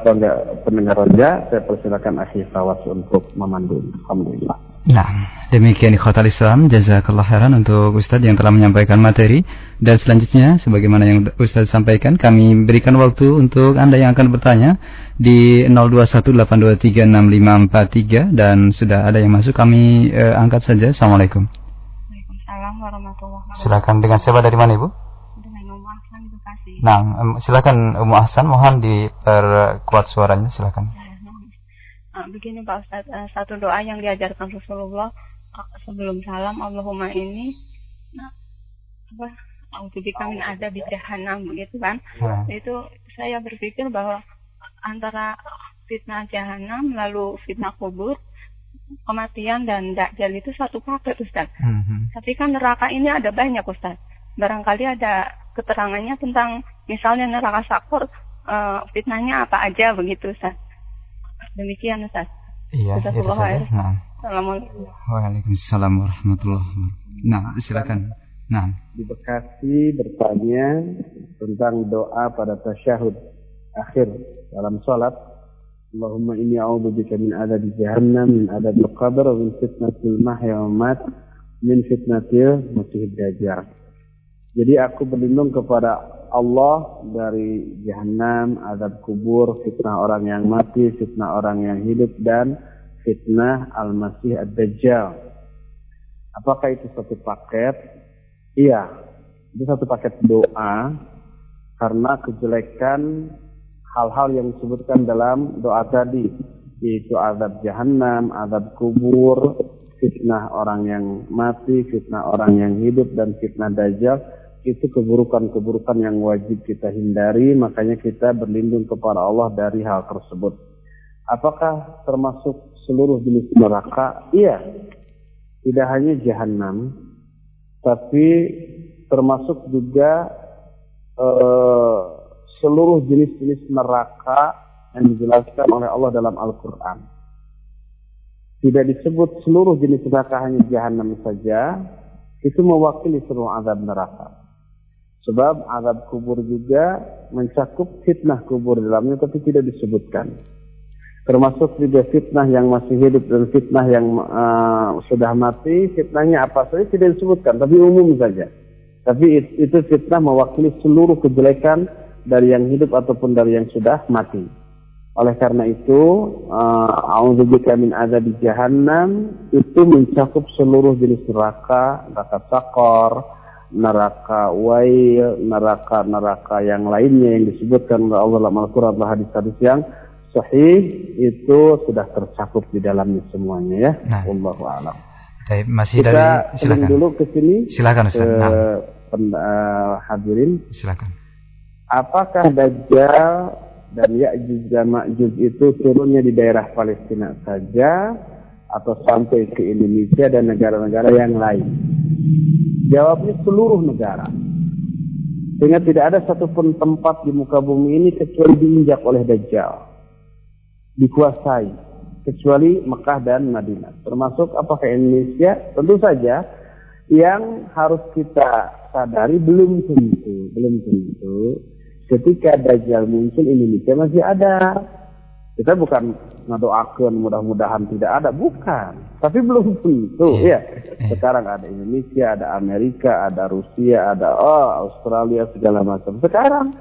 pendengar raja, saya persilahkan Akhir Tawas untuk memandu. Alhamdulillah. Nah, demikian ikhwatal Islam. Jazakallah khairan untuk Ustadz yang telah menyampaikan materi. Dan selanjutnya, sebagaimana yang Ustadz sampaikan, kami berikan waktu untuk Anda yang akan bertanya di 0218236543 dan sudah ada yang masuk kami eh, angkat saja. Assalamualaikum. Waalaikumsalam warahmatullahi wabarakatuh. Silakan dengan siapa dari mana Ibu? Dengan Umu Ahsan Bekasi. Nah, silakan Umu Ahsan mohon diperkuat suaranya silakan. Ah, begini Pak Ustaz, uh, satu doa yang diajarkan Rasulullah sebelum salam Allahumma ini nah, apa Audubika min ada di jahanam begitu kan. Hmm. Itu saya berpikir bahwa antara fitnah jahanam lalu fitnah kubur kematian dan dajjal itu satu paket Ustaz. Hmm. Tapi kan neraka ini ada banyak Ustaz. Barangkali ada keterangannya tentang misalnya neraka sakor uh, fitnahnya apa aja begitu Ustaz. Demikian Ustaz. Iya, itu saja. Nah. Assalamualaikum. Waalaikumsalam warahmatullahi wabarakatuh. Nah, silakan. Nah. Di Bekasi bertanya tentang doa pada tasyahud akhir dalam sholat. Allahumma inni a'udzubika min adabi jahannam, min adabil qabr, min fitnatil mahya wa mat, min fitnatil masih dajjal. Jadi aku berlindung kepada Allah dari jahanam, azab kubur, fitnah orang yang mati, fitnah orang yang hidup dan fitnah Al-Masih Ad-Dajjal. Apakah itu satu paket? Iya, itu satu paket doa karena kejelekan hal-hal yang disebutkan dalam doa tadi yaitu azab jahanam, azab kubur, fitnah orang yang mati, fitnah orang yang hidup dan fitnah dajjal itu keburukan-keburukan yang wajib kita hindari, makanya kita berlindung kepada Allah dari hal tersebut. Apakah termasuk seluruh jenis neraka? Iya. Tidak hanya jahanam, tapi termasuk juga uh, seluruh jenis-jenis neraka yang dijelaskan oleh Allah dalam Al-Quran. Tidak disebut seluruh jenis neraka hanya jahanam saja, itu mewakili seluruh azab neraka. Sebab azab kubur juga mencakup fitnah kubur dalamnya tapi tidak disebutkan. Termasuk juga fitnah yang masih hidup dan fitnah yang uh, sudah mati, fitnahnya apa saja tidak disebutkan, tapi umum saja. Tapi itu fitnah mewakili seluruh kejelekan dari yang hidup ataupun dari yang sudah mati. Oleh karena itu, uh, a'udzubika min di jahannam itu mencakup seluruh jenis neraka, neraka sakor, neraka wail, neraka-neraka yang lainnya yang disebutkan oleh Allah dalam Al-Qur'an dan hadis-hadis yang sahih itu sudah tercakup di dalamnya semuanya ya. Nah. Wallahu a'lam. Baik, masih Kita dari silakan. dulu ke sini. Silakan Ustaz. Ke nah. pen, uh, hadirin. Silakan. Apakah Dajjal dan Ya'juj dan Ma'juj itu turunnya di daerah Palestina saja atau sampai ke Indonesia dan negara-negara yang lain? Jawabnya seluruh negara. Sehingga tidak ada satupun tempat di muka bumi ini kecuali diinjak oleh Dajjal. Dikuasai. Kecuali Mekah dan Madinah. Termasuk apakah Indonesia? Tentu saja yang harus kita sadari belum tentu. Belum tentu ketika Dajjal muncul Indonesia masih ada. Kita bukan ngadoakan mudah-mudahan tidak ada, bukan. Tapi belum tentu, iya. ya. Sekarang ada Indonesia, ada Amerika, ada Rusia, ada oh, Australia segala macam. Sekarang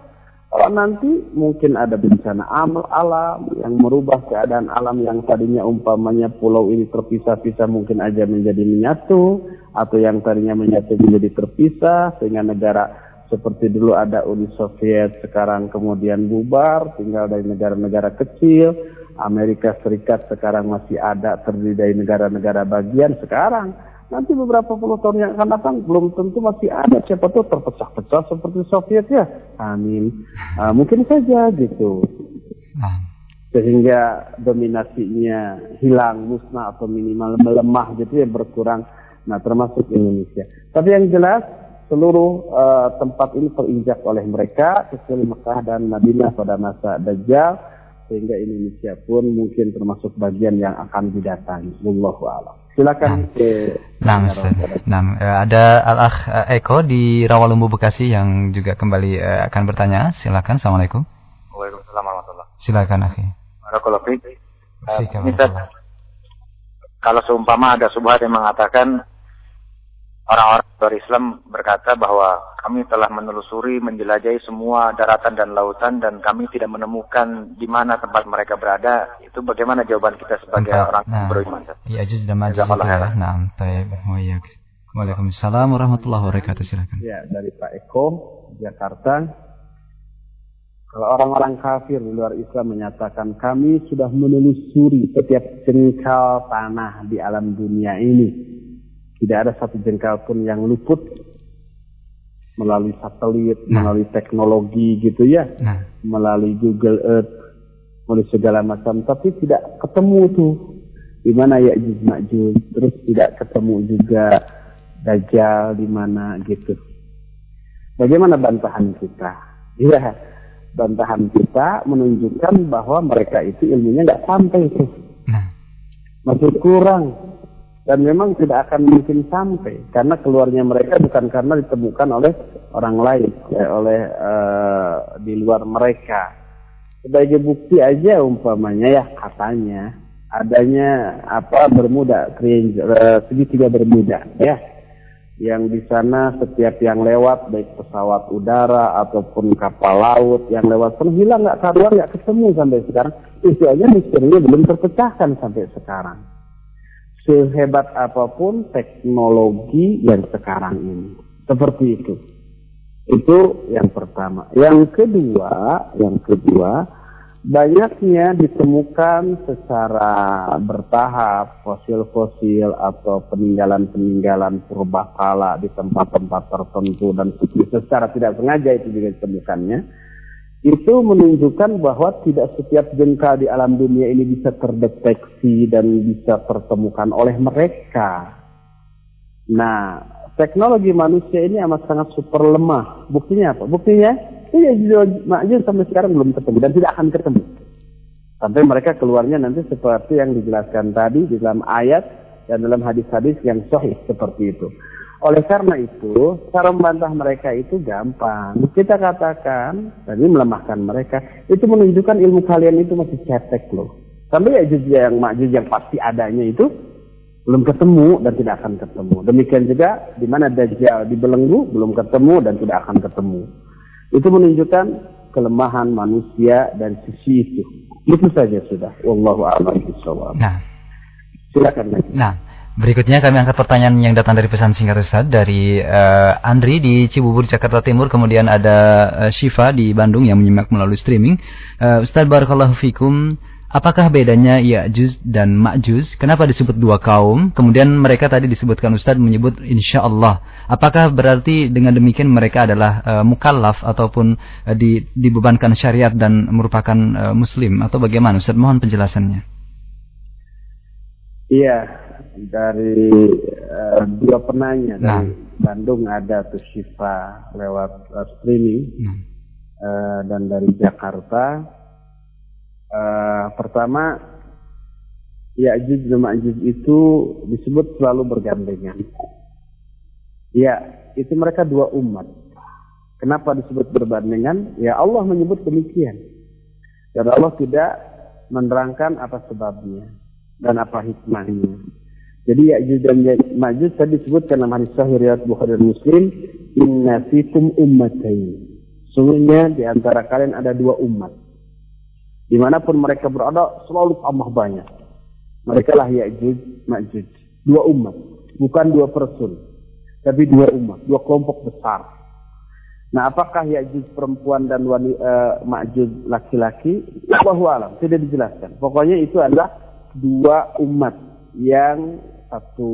kalau nanti mungkin ada bencana amal alam yang merubah keadaan alam yang tadinya umpamanya pulau ini terpisah-pisah mungkin aja menjadi menyatu atau yang tadinya menyatu menjadi terpisah sehingga negara seperti dulu ada Uni Soviet, sekarang kemudian bubar, tinggal dari negara-negara kecil. Amerika Serikat sekarang masih ada terdiri dari negara-negara bagian sekarang. Nanti beberapa puluh tahun yang akan datang belum tentu masih ada siapa tahu terpecah-pecah seperti Soviet ya. Amin. Uh, mungkin saja gitu. Nah. Sehingga dominasinya hilang, musnah atau minimal melemah gitu ya berkurang. Nah termasuk Indonesia. Tapi yang jelas seluruh uh, tempat ini terinjak oleh mereka kecuali Mekah dan Madinah pada masa Dajjal sehingga Indonesia pun mungkin termasuk bagian yang akan didatangi. Wallahu a'lam. Silakan nah, ke Nah, nah ada Al-Akh eh, Eko di Rawalumbu Bekasi yang juga kembali uh, akan bertanya. Silakan. Assalamualaikum. Waalaikumsalam warahmatullahi Silakan, Akhi. Barakallahu Kalau seumpama ada subhat yang mengatakan orang-orang luar Islam berkata bahwa kami telah menelusuri, menjelajahi semua daratan dan lautan dan kami tidak menemukan di mana tempat mereka berada. Itu bagaimana jawaban kita sebagai Entah. orang nah, beriman? Ya, juz dan majuz ya. Nah, taib. Waalaikumsalam warahmatullahi wabarakatuh. Silakan. Ya, dari Pak Eko, Jakarta. Kalau orang-orang kafir di luar Islam menyatakan kami sudah menelusuri setiap jengkal tanah di alam dunia ini tidak ada satu jengkal pun yang luput melalui satelit, nah. melalui teknologi gitu ya, nah. melalui Google Earth, melalui segala macam, tapi tidak ketemu tuh di mana ya Ma'juj, terus tidak ketemu juga Dajjal di mana gitu. Bagaimana bantahan kita? Iya, bantahan kita menunjukkan bahwa mereka itu ilmunya nggak sampai tuh. Nah. Masih kurang dan memang tidak akan mungkin sampai karena keluarnya mereka bukan karena ditemukan oleh orang lain ya, oleh uh, di luar mereka. Sebagai bukti aja umpamanya ya katanya adanya apa bermuda uh, segitiga bermuda ya. Yang di sana setiap yang lewat baik pesawat udara ataupun kapal laut yang lewat pun hilang nggak karuan nggak ketemu sampai sekarang. Aja misterinya belum terpecahkan sampai sekarang sehebat apa pun teknologi yang sekarang ini. Seperti itu. Itu yang pertama. Yang kedua, yang kedua, banyaknya ditemukan secara bertahap fosil-fosil atau peninggalan-peninggalan purbakala di tempat-tempat tertentu dan secara tidak sengaja itu juga ditemukannya itu menunjukkan bahwa tidak setiap jengkal di alam dunia ini bisa terdeteksi dan bisa tertemukan oleh mereka. Nah, teknologi manusia ini amat sangat super lemah. Buktinya apa? Buktinya ya Ma'juj sampai sekarang belum ketemu dan tidak akan ketemu. Sampai mereka keluarnya nanti seperti yang dijelaskan tadi di dalam ayat dan dalam hadis-hadis yang sahih seperti itu. Oleh karena itu, cara membantah mereka itu gampang. Kita katakan, tadi melemahkan mereka, itu menunjukkan ilmu kalian itu masih cetek loh. Sampai ya yang makjud yang pasti adanya itu belum ketemu dan tidak akan ketemu. Demikian juga di mana Dajjal dibelenggu belum ketemu dan tidak akan ketemu. Itu menunjukkan kelemahan manusia dan sisi itu. Itu saja sudah. Wallahu a'lam bishawab. Nah. Silakan. Nah, berikutnya kami angkat pertanyaan yang datang dari pesan singkat Ustaz dari uh, Andri di Cibubur Jakarta Timur, kemudian ada uh, Syifa di Bandung yang menyimak melalui streaming. Uh, Ustaz barakallahu fikum Apakah bedanya Ya'juj dan Ma'juj? Kenapa disebut dua kaum? Kemudian mereka tadi disebutkan Ustaz menyebut insya Allah. Apakah berarti dengan demikian mereka adalah uh, mukallaf ataupun uh, di, dibebankan syariat dan merupakan uh, muslim atau bagaimana Ustaz? Mohon penjelasannya. Iya, dari uh, dua penanya nah. dari Bandung ada tuh Syifa lewat uh, streaming nah. uh, dan dari Jakarta Uh, pertama, Ya'juj dan Ma'juj itu disebut selalu bergandengan. Ya, itu mereka dua umat. Kenapa disebut berbandingan? Ya Allah menyebut demikian. Dan Allah tidak menerangkan apa sebabnya dan apa hikmahnya. Jadi Ya'juj dan Ma'juj tadi disebutkan dalam hadis sahih riwayat Bukhari dan Muslim, "Inna fikum ummatain." Sungguhnya di antara kalian ada dua umat. Di mana pun mereka berada selalu tambah banyak. Mereka lah Ya'juj, Ma'juj. Dua umat. Bukan dua person. Tapi dua umat. Dua kelompok besar. Nah apakah Ya'juj perempuan dan wali, uh, Ma'juj laki-laki? Allahu alam. Tidak dijelaskan. Pokoknya itu adalah dua umat yang satu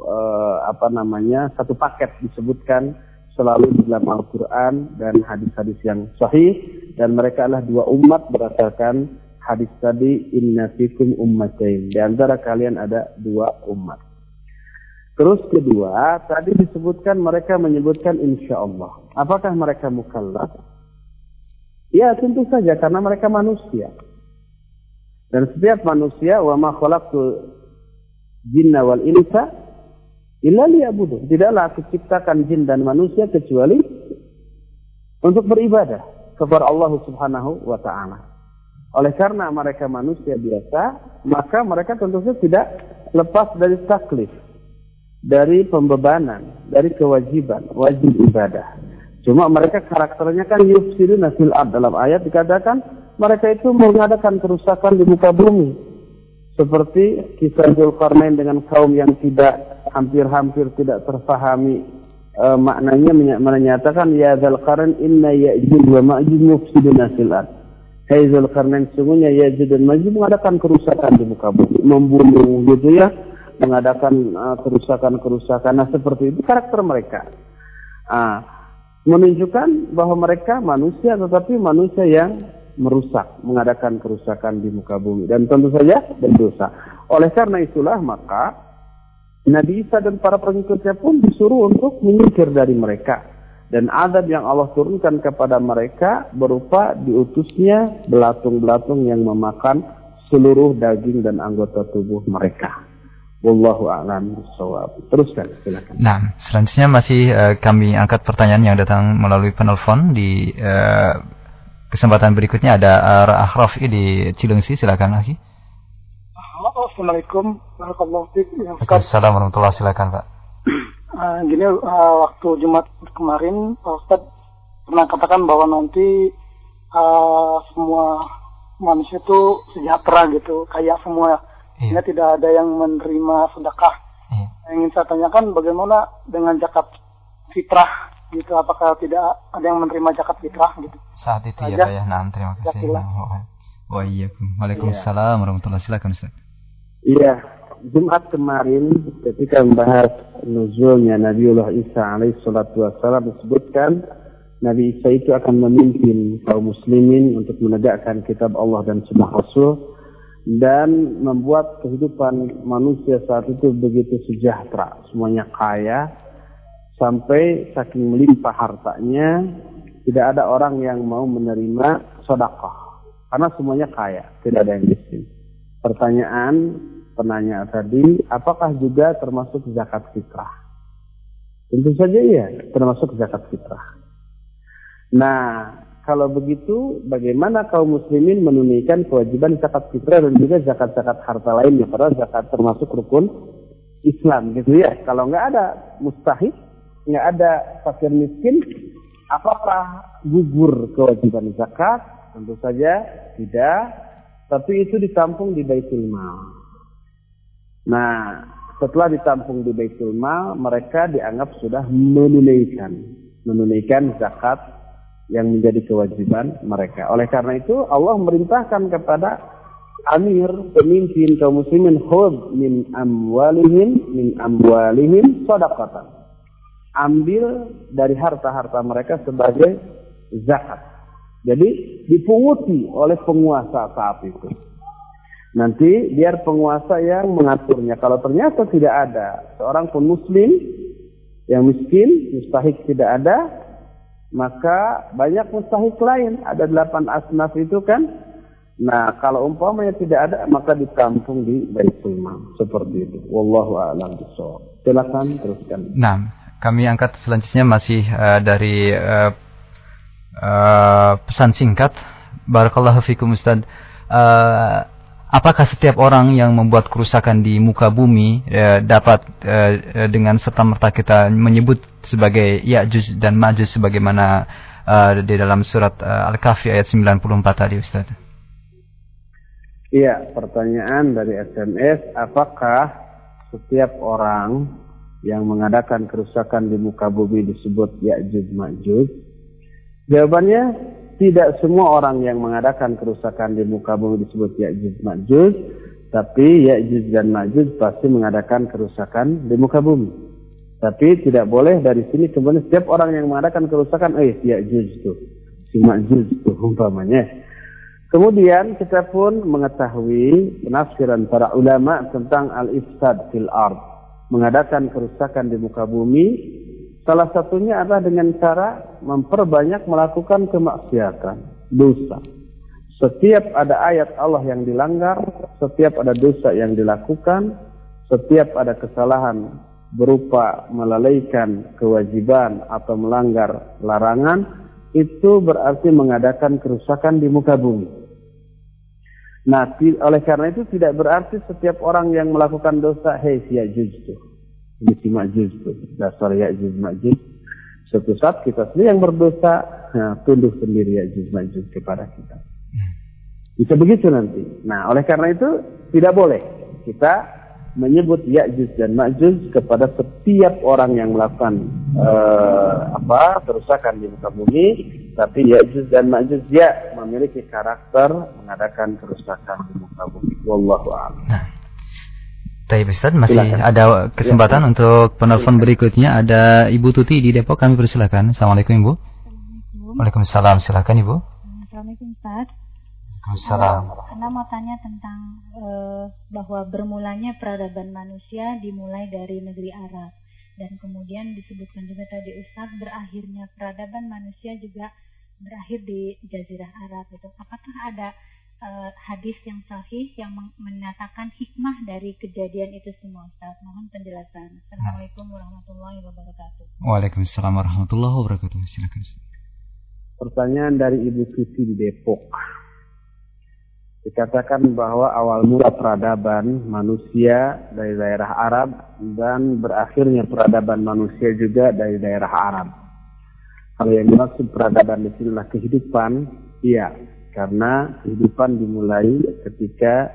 uh, apa namanya satu paket disebutkan selalu di dalam Al-Quran dan hadis-hadis yang sahih dan mereka adalah dua umat berdasarkan hadis tadi inna fikum ummatain. Di antara kalian ada dua umat. Terus kedua tadi disebutkan mereka menyebutkan insya Allah. Apakah mereka mukallaf? Ya tentu saja karena mereka manusia. Dan setiap manusia wa ma khalaqtu jinna wal insa Illa liya'budu. Tidaklah aku ciptakan jin dan manusia kecuali untuk beribadah kepada Allah Subhanahu wa taala. Oleh karena mereka manusia biasa, maka mereka tentu saja tidak lepas dari taklif, dari pembebanan, dari kewajiban, wajib ibadah. Cuma mereka karakternya kan yufsiduna fil ard dalam ayat dikatakan mereka itu mengadakan kerusakan di muka bumi. Seperti kisah Zulkarnain dengan kaum yang tidak hampir-hampir tidak terfahami e, maknanya menyatakan ya zal qarn inna ya'juj wa ma'juj mufsiduna fil ard. Hai Zulkarnain sungguhnya Ya'juj dan Ma'juj mengadakan kerusakan di muka bumi, membunuh gitu ya, mengadakan uh, kerusakan-kerusakan. Nah seperti itu karakter mereka. Uh, menunjukkan bahwa mereka manusia tetapi manusia yang merusak, mengadakan kerusakan di muka bumi dan tentu saja berdosa. Oleh karena itulah maka Nabi Isa dan para pengikutnya pun disuruh untuk menyingkir dari mereka. Dan adab yang Allah turunkan kepada mereka berupa diutusnya belatung-belatung yang memakan seluruh daging dan anggota tubuh mereka. Wallahu a'lam. Teruskan silakan. Nah, selanjutnya masih uh, kami angkat pertanyaan yang datang melalui penelpon di uh, kesempatan berikutnya ada uh, Rafi di Cilengsi silakan lagi. Assalamualaikum warahmatullahi wabarakatuh. Waalaikumsalam warahmatullahi silakan Pak. Uh, gini uh, waktu Jumat kemarin Pak Ustadz pernah katakan bahwa nanti uh, semua manusia itu sejahtera gitu, kayak semua. Iya. tidak ada yang menerima sedekah. Iya. Yang ingin saya tanyakan bagaimana dengan zakat fitrah gitu, apakah tidak ada yang menerima zakat fitrah gitu? Saat itu Aja. ya Pak ya. Nah, terima kasih. Waalaikumsalam warahmatullahi wabarakatuh. Iya, Jumat kemarin ketika membahas nuzulnya Nabiullah Isa alaihi salatu wassalam disebutkan Nabi Isa itu akan memimpin kaum muslimin untuk menegakkan kitab Allah dan sunnah Rasul dan membuat kehidupan manusia saat itu begitu sejahtera, semuanya kaya, sampai saking melimpah hartanya tidak ada orang yang mau menerima sodakoh karena semuanya kaya tidak ada yang miskin. Pertanyaan penanya tadi apakah juga termasuk zakat fitrah? Tentu saja iya termasuk zakat fitrah. Nah kalau begitu bagaimana kaum muslimin menunaikan kewajiban zakat fitrah dan juga zakat-zakat harta lainnya? Padahal zakat termasuk rukun Islam gitu ya. Kalau nggak ada mustahil nggak ada fakir miskin apakah gugur kewajiban zakat tentu saja tidak tapi itu ditampung di baitul mal nah setelah ditampung di baitul mal mereka dianggap sudah menunaikan menunaikan zakat yang menjadi kewajiban mereka. Oleh karena itu Allah merintahkan kepada amir pemimpin kaum muslimin khud min amwalihim min amwalihim sadaqatan. Ambil dari harta-harta mereka sebagai zakat. Jadi dipunguti oleh penguasa saat itu. Nanti biar penguasa yang mengaturnya. Kalau ternyata tidak ada seorang pun muslim yang miskin, mustahik tidak ada, maka banyak mustahik lain. Ada delapan asnaf itu kan. Nah, kalau umpamanya tidak ada, maka ditampung di Baitul. Seperti itu. Wallahu a'lam bishawab. Silakan teruskan. Nah, kami angkat selanjutnya masih uh, dari uh, uh, pesan singkat. Barakallahu fikum Ustaz. Uh, apakah setiap orang yang membuat kerusakan di muka bumi eh, dapat eh, dengan serta merta kita menyebut sebagai Ya'juj dan Ma'juj sebagaimana eh, di dalam surat eh, Al-Kahfi ayat 94 tadi Ustaz? Iya, pertanyaan dari SMS, apakah setiap orang yang mengadakan kerusakan di muka bumi disebut Ya'juj Ma'juj? Jawabannya tidak semua orang yang mengadakan kerusakan di muka bumi disebut Ya'juj Ma'juj, tapi Ya'juj dan Ma'juj pasti mengadakan kerusakan di muka bumi. Tapi tidak boleh dari sini kemudian setiap orang yang mengadakan kerusakan, eh Ya'juj itu, si Ma'juj itu umpamanya. Kemudian kita pun mengetahui penafsiran para ulama tentang al-ifsad fil ard, mengadakan kerusakan di muka bumi Salah satunya adalah dengan cara memperbanyak melakukan kemaksiatan, dosa. Setiap ada ayat Allah yang dilanggar, setiap ada dosa yang dilakukan, setiap ada kesalahan berupa melalaikan kewajiban atau melanggar larangan, itu berarti mengadakan kerusakan di muka bumi. Nah, oleh karena itu tidak berarti setiap orang yang melakukan dosa, hei si itu Misi majuz itu. Dasar Ya'juj Ma'juj. Suatu saat kita sendiri yang berdosa, nah, tunduk sendiri Ya'juj Ma'juj kepada kita. Bisa begitu nanti. Nah, oleh karena itu tidak boleh kita menyebut Ya'juj dan Ma'juj kepada setiap orang yang melakukan uh, apa kerusakan di muka bumi, tapi Ya'juj dan Ma'juj ya memiliki karakter mengadakan kerusakan di muka bumi. Wallahu a'lam. Nah. Baik Ustaz, masih Silakan. ada kesempatan ya. untuk penelpon berikutnya. Ada Ibu Tuti di Depok, kami persilakan. Assalamualaikum Ibu. Assalamualaikum. Waalaikumsalam, silakan Ibu. Assalamualaikum Ustaz. Waalaikumsalam. Karena mau tanya tentang uh, bahwa bermulanya peradaban manusia dimulai dari negeri Arab. Dan kemudian disebutkan juga tadi Ustaz, berakhirnya peradaban manusia juga berakhir di Jazirah Arab. Itu apakah ada uh, hadis yang sahih yang menyatakan hikmah dari kejadian itu semua Ustaz. Mohon penjelasan. Assalamualaikum warahmatullahi wabarakatuh. Waalaikumsalam warahmatullahi wabarakatuh. Silakan. Pertanyaan dari Ibu Siti di Depok. Dikatakan bahwa awal mula peradaban manusia dari daerah Arab dan berakhirnya peradaban manusia juga dari daerah Arab. Kalau yang dimaksud peradaban di sini adalah kehidupan, iya, karena kehidupan dimulai ketika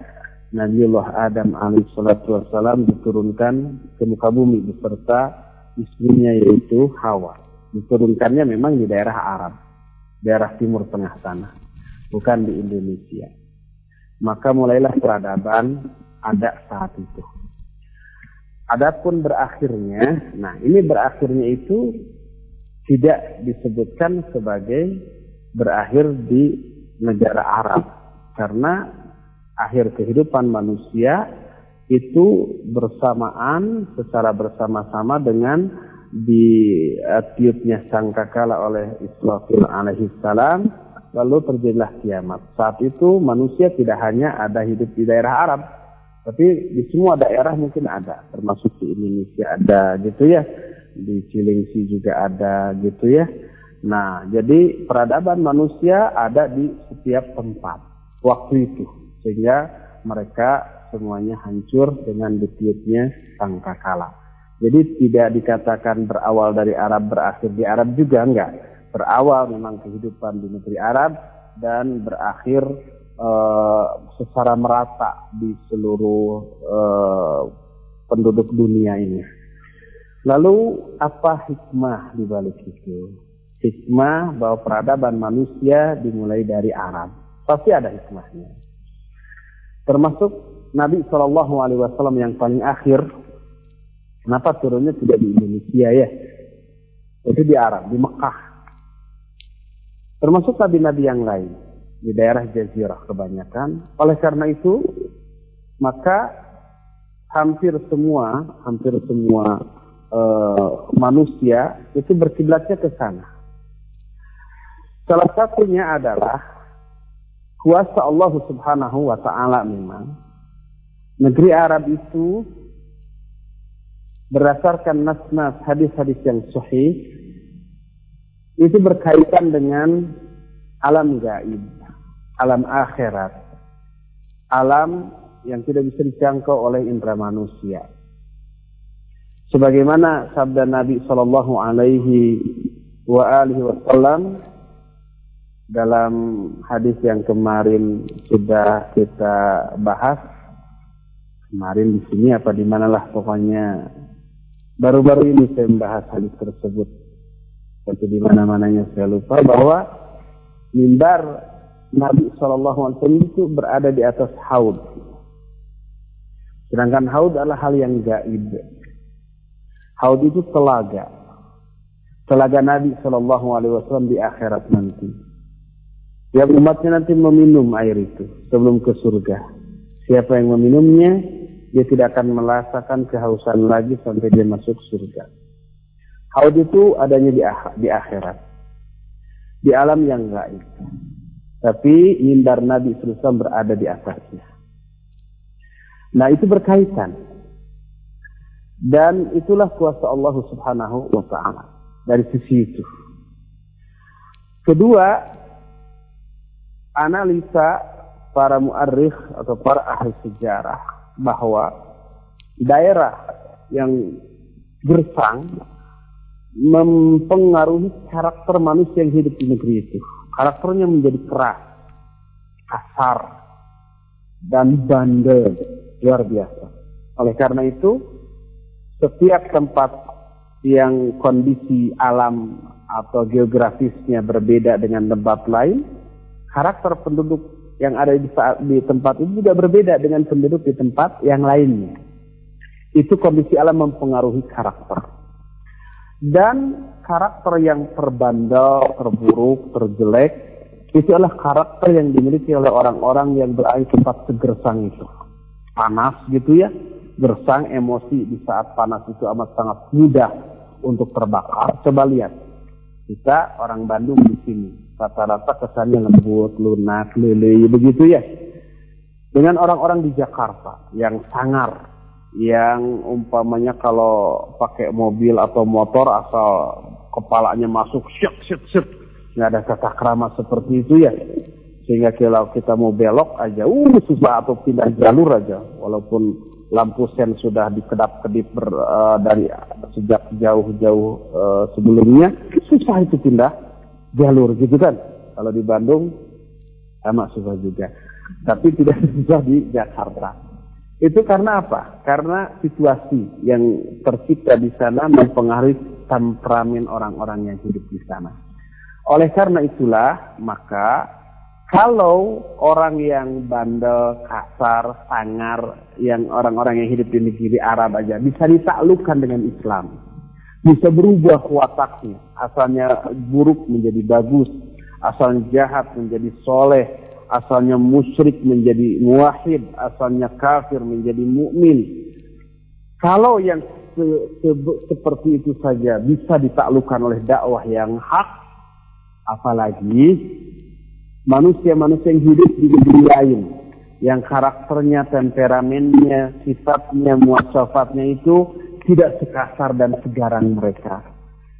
Nabiullah Adam alaihissalatu wassalam diturunkan ke muka bumi beserta istrinya yaitu Hawa. Diturunkannya memang di daerah Arab, daerah timur tengah sana, bukan di Indonesia. Maka mulailah peradaban ada saat itu. Adapun berakhirnya, nah ini berakhirnya itu tidak disebutkan sebagai berakhir di negara Arab karena akhir kehidupan manusia itu bersamaan secara bersama-sama dengan di uh, tiupnya sangkakala oleh Israfil alaihi salam lalu terjadilah kiamat. Saat itu manusia tidak hanya ada hidup di daerah Arab, tapi di semua daerah mungkin ada, termasuk di Indonesia ada gitu ya, di Cilengsi juga ada gitu ya. Nah, jadi peradaban manusia ada di setiap tempat waktu itu, sehingga mereka semuanya hancur dengan ditiupnya sangkakala. Jadi tidak dikatakan berawal dari Arab berakhir di Arab juga enggak. Berawal memang kehidupan di negeri Arab dan berakhir uh, secara merata di seluruh uh, penduduk dunia ini. Lalu apa hikmah di balik itu? Hikmah bahwa peradaban manusia dimulai dari Arab. Pasti ada hikmahnya. Termasuk Nabi Shallallahu Alaihi Wasallam yang paling akhir Kenapa turunnya tidak di Indonesia ya? Itu di Arab, di Mekah. Termasuk nabi-nabi yang lain. Di daerah Jazirah kebanyakan. Oleh karena itu, maka hampir semua, hampir semua uh, manusia itu berkiblatnya ke sana. Salah satunya adalah kuasa Allah Subhanahu wa taala memang negeri Arab itu berdasarkan nas-nas hadis-hadis yang sahih itu berkaitan dengan alam gaib, alam akhirat, alam yang tidak bisa dijangkau oleh indera manusia. Sebagaimana sabda Nabi Shallallahu Alaihi wa alihi Wasallam dalam hadis yang kemarin sudah kita bahas, kemarin di sini apa di manalah pokoknya Baru-baru ini saya membahas hadis tersebut. Tapi di mana-mananya saya lupa bahwa mimbar Nabi SAW itu berada di atas haud. Sedangkan haud adalah hal yang gaib. Haud itu telaga. Telaga Nabi SAW di akhirat nanti. Yang umatnya nanti meminum air itu sebelum ke surga. Siapa yang meminumnya, dia tidak akan merasakan kehausan lagi sampai dia masuk surga. Haud itu adanya di, di akhirat. Di alam yang gaib. Tapi mimbar Nabi SAW berada di atasnya. Nah itu berkaitan. Dan itulah kuasa Allah Subhanahu wa taala dari sisi itu. Kedua, analisa para muarikh atau para ahli sejarah bahwa daerah yang gersang mempengaruhi karakter manusia yang hidup di negeri itu. Karakternya menjadi keras, kasar, dan bandel luar biasa. Oleh karena itu, setiap tempat yang kondisi alam atau geografisnya berbeda dengan tempat lain, karakter penduduk yang ada di, saat, di tempat itu juga berbeda dengan penduduk di tempat yang lainnya. Itu kondisi alam mempengaruhi karakter. Dan karakter yang terbandel, terburuk, terjelek, itu adalah karakter yang dimiliki oleh orang-orang yang berada di tempat segersang itu. Panas gitu ya, gersang emosi di saat panas itu amat sangat mudah untuk terbakar. Coba lihat, kita orang Bandung di sini, rata-rata kesannya lembut, lunak, lele, begitu ya. Dengan orang-orang di Jakarta yang sangar, yang umpamanya kalau pakai mobil atau motor asal kepalanya masuk syuk syuk syuk nggak ada tata krama seperti itu ya sehingga kalau kita mau belok aja uh susah atau pindah jalur aja walaupun lampu sen sudah dikedap-kedip uh, dari sejak jauh-jauh uh, sebelumnya susah itu pindah jalur gitu kan. Kalau di Bandung sama susah juga. Tapi tidak susah di Jakarta. Itu karena apa? Karena situasi yang tercipta di sana mempengaruhi temperamen orang-orang yang hidup di sana. Oleh karena itulah, maka kalau orang yang bandel, kasar, sangar, yang orang-orang yang hidup di negeri Arab aja bisa ditaklukkan dengan Islam bisa berubah wataknya. Asalnya buruk menjadi bagus, asalnya jahat menjadi soleh, asalnya musyrik menjadi muwahid, asalnya kafir menjadi mukmin. Kalau yang se se seperti itu saja bisa ditaklukkan oleh dakwah yang hak, apalagi manusia-manusia yang hidup di negeri lain, yang karakternya, temperamennya, sifatnya, muasafatnya itu tidak sekasar dan segaran mereka.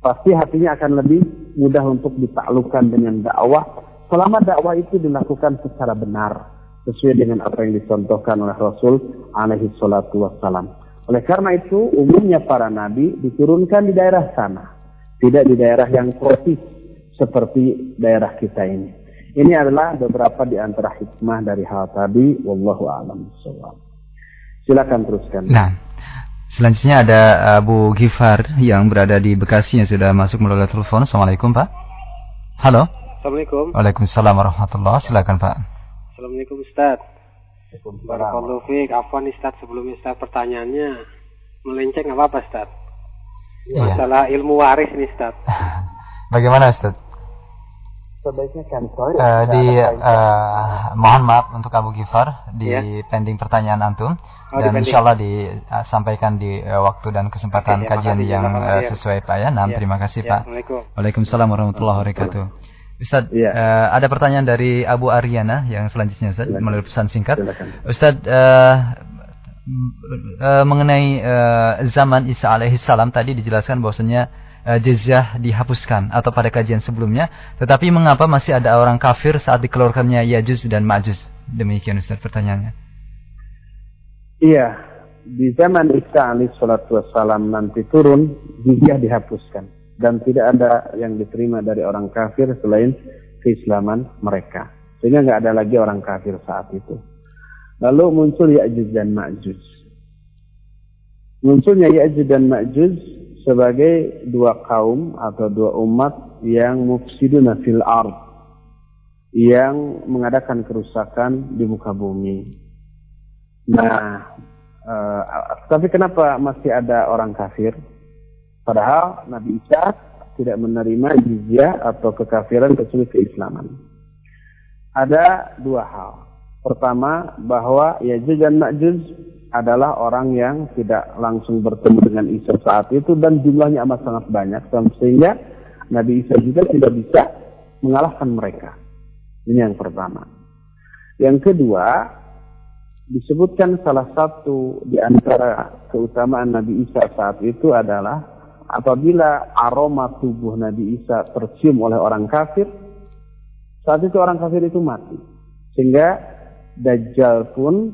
Pasti hatinya akan lebih mudah untuk ditaklukkan dengan dakwah selama dakwah itu dilakukan secara benar sesuai dengan apa yang dicontohkan oleh Rasul alaihi salatu wassalam. Oleh karena itu, umumnya para nabi diturunkan di daerah sana, tidak di daerah yang tropis seperti daerah kita ini. Ini adalah beberapa di antara hikmah dari hal tadi. Wallahu a'lam Silakan teruskan. Nah, selanjutnya ada Abu Gifar yang berada di Bekasi yang sudah masuk melalui telepon. Assalamualaikum Pak. Halo. Assalamualaikum. Waalaikumsalam warahmatullahi Silakan Pak. Assalamualaikum Ustaz. Barakallahu fiik. Afwan Ustaz sebelumnya Ustaz pertanyaannya melenceng apa apa Ustaz? Iya. Masalah ilmu waris nih Ustaz. Bagaimana Ustaz? Sebaiknya kan uh, di uh, mohon maaf untuk Abu Gifar di ya. pending pertanyaan antum oh, dan insya Allah disampaikan di uh, waktu dan kesempatan Oke, kajian yang uh, sesuai Pak ya. Nah, ya. terima kasih ya. Pak. Waalaikumsalam warahmatullahi wabarakatuh. Ustaz, ya. uh, ada pertanyaan dari Abu Ariana yang selanjutnya Ustaz Silakan. melalui pesan singkat. Ustaz uh, uh, mengenai uh, zaman Isa alaihissalam tadi dijelaskan bahwasanya uh, jizyah dihapuskan atau pada kajian sebelumnya, tetapi mengapa masih ada orang kafir saat dikeluarkannya Yajuz dan Majuz? Demikian Ustaz pertanyaannya. Iya, di zaman Isa alaihissalam nanti turun jizyah dihapuskan dan tidak ada yang diterima dari orang kafir selain keislaman mereka. Sehingga nggak ada lagi orang kafir saat itu. Lalu muncul Ya'juj dan Ma'juj. Munculnya Ya'juj dan Ma'juj sebagai dua kaum atau dua umat yang mufsiduna fil ard yang mengadakan kerusakan di muka bumi. Nah, uh, tapi kenapa masih ada orang kafir? Padahal Nabi Isa tidak menerima jizyah atau kekafiran kecuali keislaman. Ada dua hal. Pertama, bahwa Yajud dan Ma'juj adalah orang yang tidak langsung bertemu dengan Isa saat itu dan jumlahnya amat sangat banyak sehingga Nabi Isa juga tidak bisa mengalahkan mereka. Ini yang pertama. Yang kedua, disebutkan salah satu di antara keutamaan Nabi Isa saat itu adalah apabila aroma tubuh Nabi Isa tercium oleh orang kafir, saat itu orang kafir itu mati. Sehingga Dajjal pun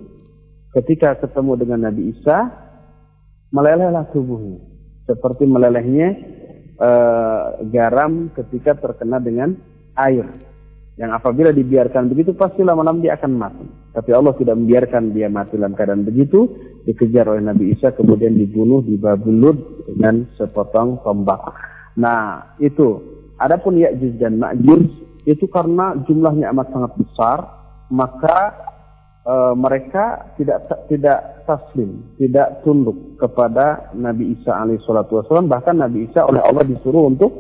ketika ketemu dengan Nabi Isa, melelehlah tubuhnya. Seperti melelehnya e, garam ketika terkena dengan air. Yang apabila dibiarkan begitu pasti lama-lama dia akan mati. Tapi Allah tidak membiarkan dia mati dalam keadaan begitu. Dikejar oleh Nabi Isa kemudian dibunuh di Babulud dengan sepotong tombak. Nah itu. Adapun Ya'juj dan Ma'juj itu karena jumlahnya amat sangat besar. Maka e, mereka tidak tidak taslim, tidak tunduk kepada Nabi Isa alaihissalatu Bahkan Nabi Isa oleh Allah disuruh untuk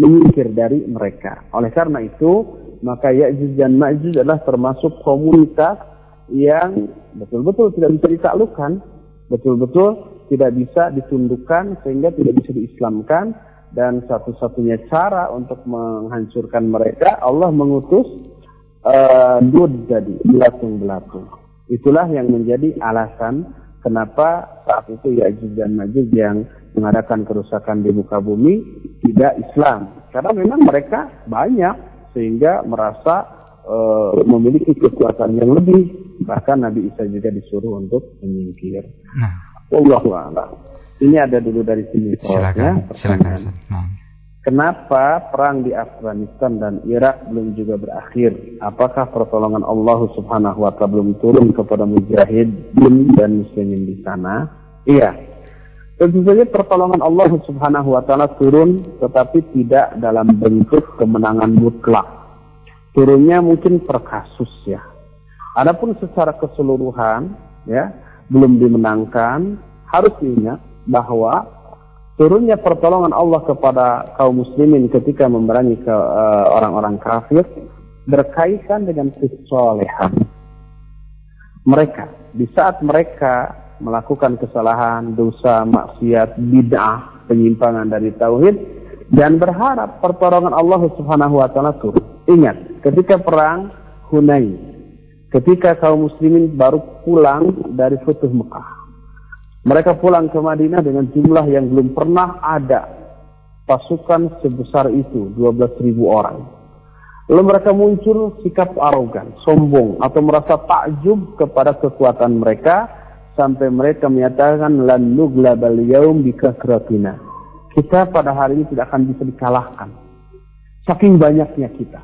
menyingkir dari mereka. Oleh karena itu maka Ya'juj dan Ma'juj adalah termasuk komunitas yang betul-betul tidak bisa ditaklukkan, betul-betul tidak bisa ditundukkan sehingga tidak bisa diislamkan dan satu-satunya cara untuk menghancurkan mereka Allah mengutus uh, dud belatung-belatung. Itulah yang menjadi alasan kenapa saat itu Ya'juj dan Ma'juj yang mengadakan kerusakan di muka bumi tidak Islam. Karena memang mereka banyak sehingga merasa uh, memiliki kekuatan yang lebih. Bahkan Nabi Isa juga disuruh untuk menyingkir. Nah. Allah Ini ada dulu dari sini. Silakan. Ya, silakan. Nah. Kenapa perang di Afghanistan dan Irak belum juga berakhir? Apakah pertolongan Allah Subhanahu wa taala belum turun kepada mujahidin dan muslimin di sana? Iya. Tentu saja pertolongan Allah Subhanahu wa taala turun tetapi tidak dalam bentuk kemenangan mutlak. Turunnya mungkin per kasus ya. Adapun secara keseluruhan ya belum dimenangkan, harus diingat bahwa turunnya pertolongan Allah kepada kaum muslimin ketika memerangi ke uh, orang-orang kafir berkaitan dengan kesolehan mereka. Di saat mereka melakukan kesalahan, dosa, maksiat, bid'ah, penyimpangan dari tauhid dan berharap pertolongan Allah Subhanahu wa taala turun. Ingat, ketika perang Hunain, ketika kaum muslimin baru pulang dari Futuh Mekah. Mereka pulang ke Madinah dengan jumlah yang belum pernah ada pasukan sebesar itu, 12.000 orang. Lalu mereka muncul sikap arogan, sombong, atau merasa takjub kepada kekuatan mereka, sampai mereka menyatakan, lan nuglabal yaum bikasratina. Kita pada hari ini tidak akan bisa dikalahkan. Saking banyaknya kita.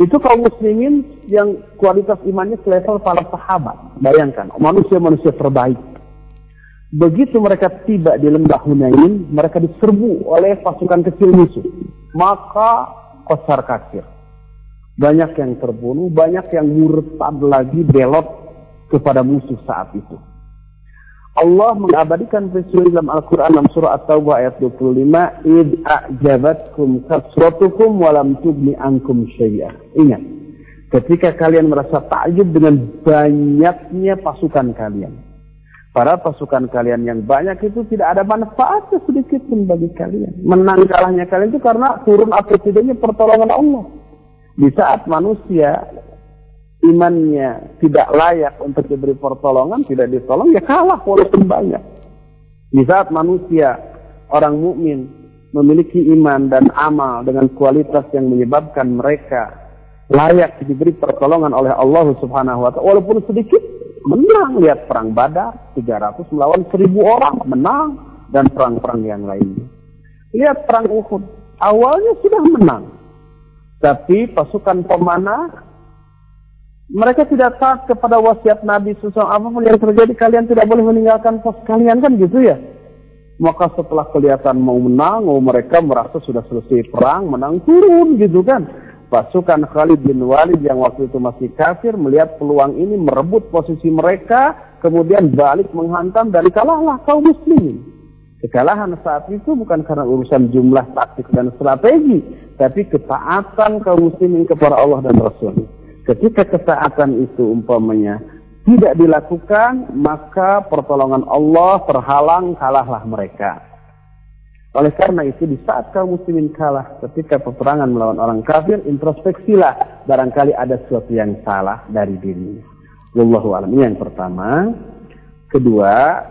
Itu kaum muslimin yang kualitas imannya selevel para sahabat. Bayangkan, manusia-manusia terbaik. Begitu mereka tiba di lembah Hunain, mereka diserbu oleh pasukan kecil musuh. Maka kosar kafir. Banyak yang terbunuh, banyak yang murtad lagi belot kepada musuh saat itu. Allah mengabadikan peristiwa dalam Al-Quran dalam surah At-Taubah ayat 25. Id a'jabatkum kasratukum walam tubni ankum syai'ah. Ingat, ketika kalian merasa takjub dengan banyaknya pasukan kalian. Para pasukan kalian yang banyak itu tidak ada manfaatnya sedikit pun bagi kalian. Menang kalahnya kalian itu karena turun atau tidaknya pertolongan Allah. Di saat manusia imannya tidak layak untuk diberi pertolongan, tidak ditolong, ya kalah walaupun banyak. Di saat manusia, orang mukmin memiliki iman dan amal dengan kualitas yang menyebabkan mereka layak diberi pertolongan oleh Allah Subhanahu wa taala walaupun sedikit menang lihat perang Badar 300 melawan 1000 orang menang dan perang-perang yang lainnya. Lihat perang Uhud awalnya sudah menang tapi pasukan pemanah mereka tidak taat kepada wasiat Nabi SAW. Apa pun yang terjadi, kalian tidak boleh meninggalkan pos kalian kan gitu ya. Maka setelah kelihatan mau menang, mau mereka merasa sudah selesai perang, menang turun gitu kan. Pasukan Khalid bin Walid yang waktu itu masih kafir melihat peluang ini merebut posisi mereka, kemudian balik menghantam dan kalahlah kaum muslimin. Kekalahan saat itu bukan karena urusan jumlah taktik dan strategi, tapi ketaatan kaum muslimin kepada Allah dan Rasulnya. Ketika ketaatan itu umpamanya tidak dilakukan, maka pertolongan Allah terhalang, kalahlah mereka. Oleh karena itu, di saat kaum muslimin kalah ketika peperangan melawan orang kafir, introspeksilah barangkali ada sesuatu yang salah dari dirinya. Wallahu a'lam. Yang pertama. Kedua,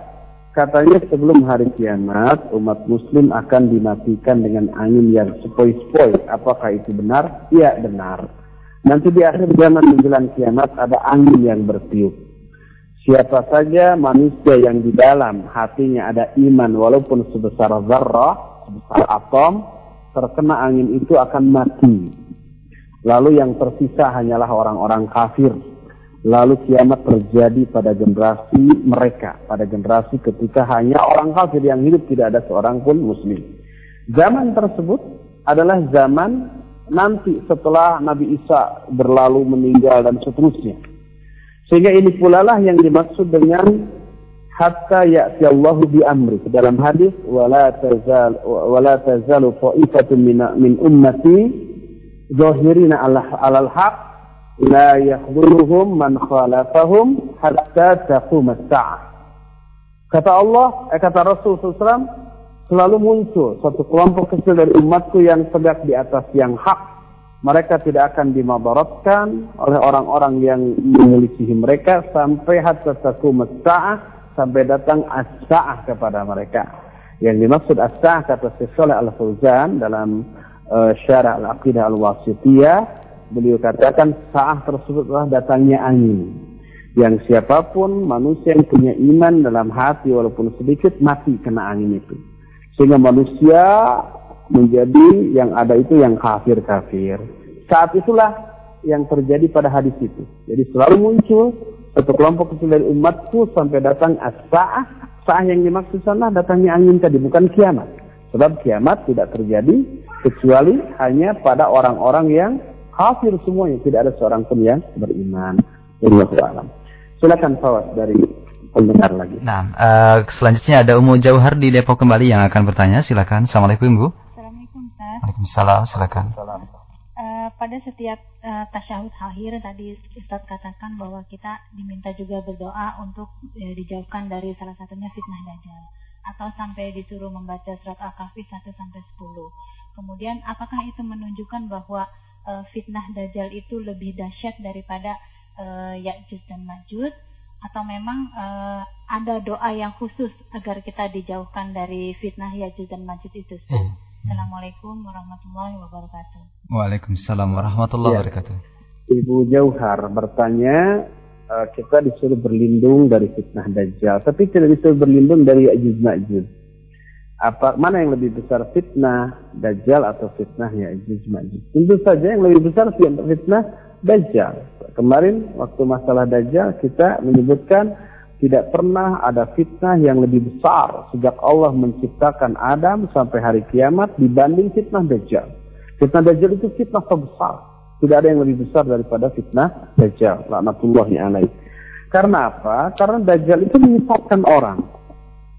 katanya sebelum hari kiamat umat muslim akan dimatikan dengan angin yang sepoi-sepoi. Apakah itu benar? Iya, benar. Nanti di akhir zaman menjelang kiamat ada angin yang bertiup. Siapa saja manusia yang di dalam hatinya ada iman walaupun sebesar zarrah, sebesar atom, terkena angin itu akan mati. Lalu yang tersisa hanyalah orang-orang kafir. Lalu kiamat terjadi pada generasi mereka, pada generasi ketika hanya orang kafir yang hidup tidak ada seorang pun muslim. Zaman tersebut adalah zaman nanti setelah Nabi Isa berlalu meninggal dan seterusnya. Sehingga ini pula lah yang dimaksud dengan hatta ya'ti Allahu bi amri. Dalam hadis wala tazal wala tazalu qa'ifatun min min ummati zahirina ala alal haq la yakhdhuruhum man khalafahum hatta taqum as-sa'ah. Kata Allah, eh, kata Rasul SAW, selalu muncul satu kelompok kecil dari umatku yang tegak di atas yang hak. Mereka tidak akan dimabaratkan oleh orang-orang yang menyelisihi mereka sampai hatta takum sampai datang as-sa'ah kepada mereka. Yang dimaksud as-sa'ah kata Syekh Al-Fauzan dalam uh, Syarah Al-Aqidah Al-Wasitiyah, beliau katakan sa'ah tersebut adalah datangnya angin. Yang siapa pun manusia yang punya iman dalam hati walaupun sedikit mati kena angin itu. Sehingga manusia menjadi yang ada itu yang kafir-kafir. Saat itulah yang terjadi pada hadis itu. Jadi selalu muncul satu kelompok kecil dari umatku sampai datang as-sa'ah. Sa'ah yang dimaksud sana datangnya angin tadi, bukan kiamat. Sebab kiamat tidak terjadi kecuali hanya pada orang-orang yang kafir semuanya. Tidak ada seorang pun yang beriman. Wallahu alam. Silakan Fawaz dari pendengar lagi. Nah, uh, selanjutnya ada Umu Jauhar di Depok kembali yang akan bertanya. Silakan. Assalamualaikum Bu. Assalamualaikum Ustaz. Waalaikumsalam. Silakan. Uh, pada setiap uh, tasyahud akhir tadi Ustadz katakan bahwa kita diminta juga berdoa untuk uh, dijauhkan dari salah satunya fitnah dajjal atau sampai disuruh membaca surat Al-Kahfi 1 sampai 10. Kemudian apakah itu menunjukkan bahwa uh, fitnah dajjal itu lebih dahsyat daripada uh, Ya'juj dan Ma'juj atau memang uh, ada doa yang khusus agar kita dijauhkan dari fitnah Ya'juj dan Ma'juj itu? Hmm. Assalamualaikum warahmatullahi wabarakatuh. Waalaikumsalam warahmatullahi ya. wabarakatuh. Ibu Jauhar bertanya, uh, kita disuruh berlindung dari fitnah Dajjal, tapi tidak disuruh berlindung dari Ya'juj Ma'juj. Apa mana yang lebih besar fitnah Dajjal atau fitnah Ya'juj Ma'juj? Tentu saja yang lebih besar fitnah Dajjal. Kemarin waktu masalah Dajjal kita menyebutkan tidak pernah ada fitnah yang lebih besar sejak Allah menciptakan Adam sampai hari kiamat dibanding fitnah Dajjal. Fitnah Dajjal itu fitnah terbesar. Tidak ada yang lebih besar daripada fitnah Dajjal. Laknatullahi alaih. Karena apa? Karena Dajjal itu menyesatkan orang.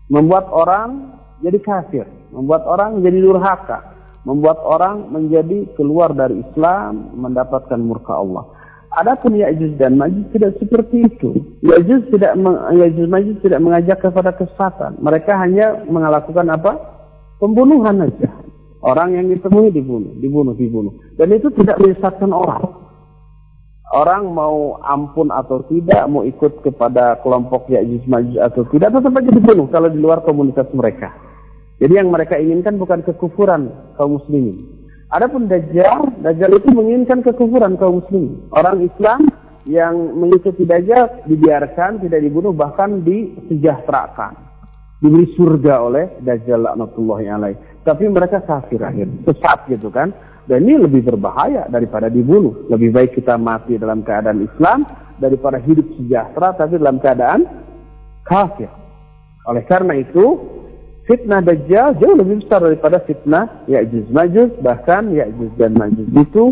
Membuat orang jadi kafir. Membuat orang jadi durhaka. Membuat orang menjadi keluar dari Islam, mendapatkan murka Allah. Adapun Ya'juj dan Ma'juj tidak seperti itu. Ya'juj tidak Ya'juj Ma'juj tidak mengajak kepada kesesatan. Mereka hanya melakukan apa? Pembunuhan saja. Orang yang ditemui dibunuh, dibunuh, dibunuh. Dan itu tidak menyesatkan orang. Orang mau ampun atau tidak, mau ikut kepada kelompok Ya'juj Ma'juj atau tidak, tetap saja dibunuh kalau di luar komunitas mereka. Jadi yang mereka inginkan bukan kekufuran kaum muslimin, Adapun Dajjal, Dajjal itu menginginkan kekufuran kaum muslim. Orang Islam yang mengikuti Dajjal dibiarkan, tidak dibunuh, bahkan disejahterakan. Diberi surga oleh Dajjal laknatullahi alaih. Tapi mereka kafir akhir, sesat gitu kan. Dan ini lebih berbahaya daripada dibunuh. Lebih baik kita mati dalam keadaan Islam daripada hidup sejahtera tapi dalam keadaan kafir. Oleh karena itu, fitnah Dajjal jauh lebih besar daripada fitnah Ya'juj Ma'juj. Bahkan Ya'juj dan Ma'juj itu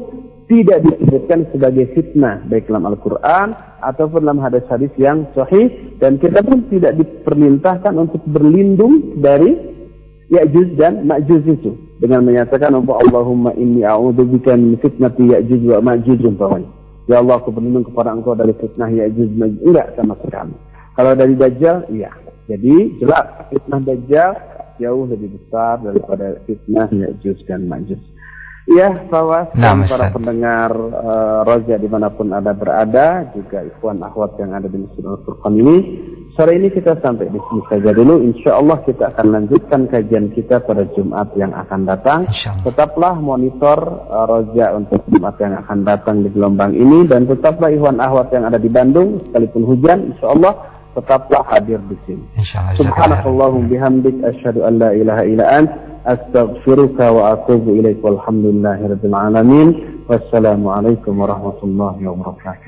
tidak disebutkan sebagai fitnah baik dalam Al-Quran ataupun dalam hadis-hadis yang sahih dan kita pun tidak diperintahkan untuk berlindung dari Ya'juj dan Ma'juj itu dengan menyatakan Allahumma inni a'udzubika min fitnati Ya'juj wa Ma'juj umpamanya. Ya Allah aku berlindung kepada engkau dari fitnah Ya'juj Ma'juj. Enggak sama sekali. Kalau dari Dajjal, iya. Jadi jelas fitnah Dajjal jauh lebih besar daripada fitnah Ya'juj dan Ma'juj. Ya, bahwa nah, para pendengar uh, Roja di mana pun ada berada, juga ikhwan akhwat yang ada di Masjid Al-Furqan ini, sore ini kita sampai di sini saja dulu. Insya Allah kita akan lanjutkan kajian kita pada Jumat yang akan datang. Tetaplah monitor uh, Roja untuk Jumat yang akan datang di gelombang ini, dan tetaplah ikhwan akhwat yang ada di Bandung, sekalipun hujan, Insya Allah tetaplah hadir di sini. Subhanallahum bihamdik asyhadu an la ilaha illa ant astaghfiruka wa atubu ilaik walhamdulillahi rabbil alamin. Wassalamualaikum warahmatullahi wabarakatuh.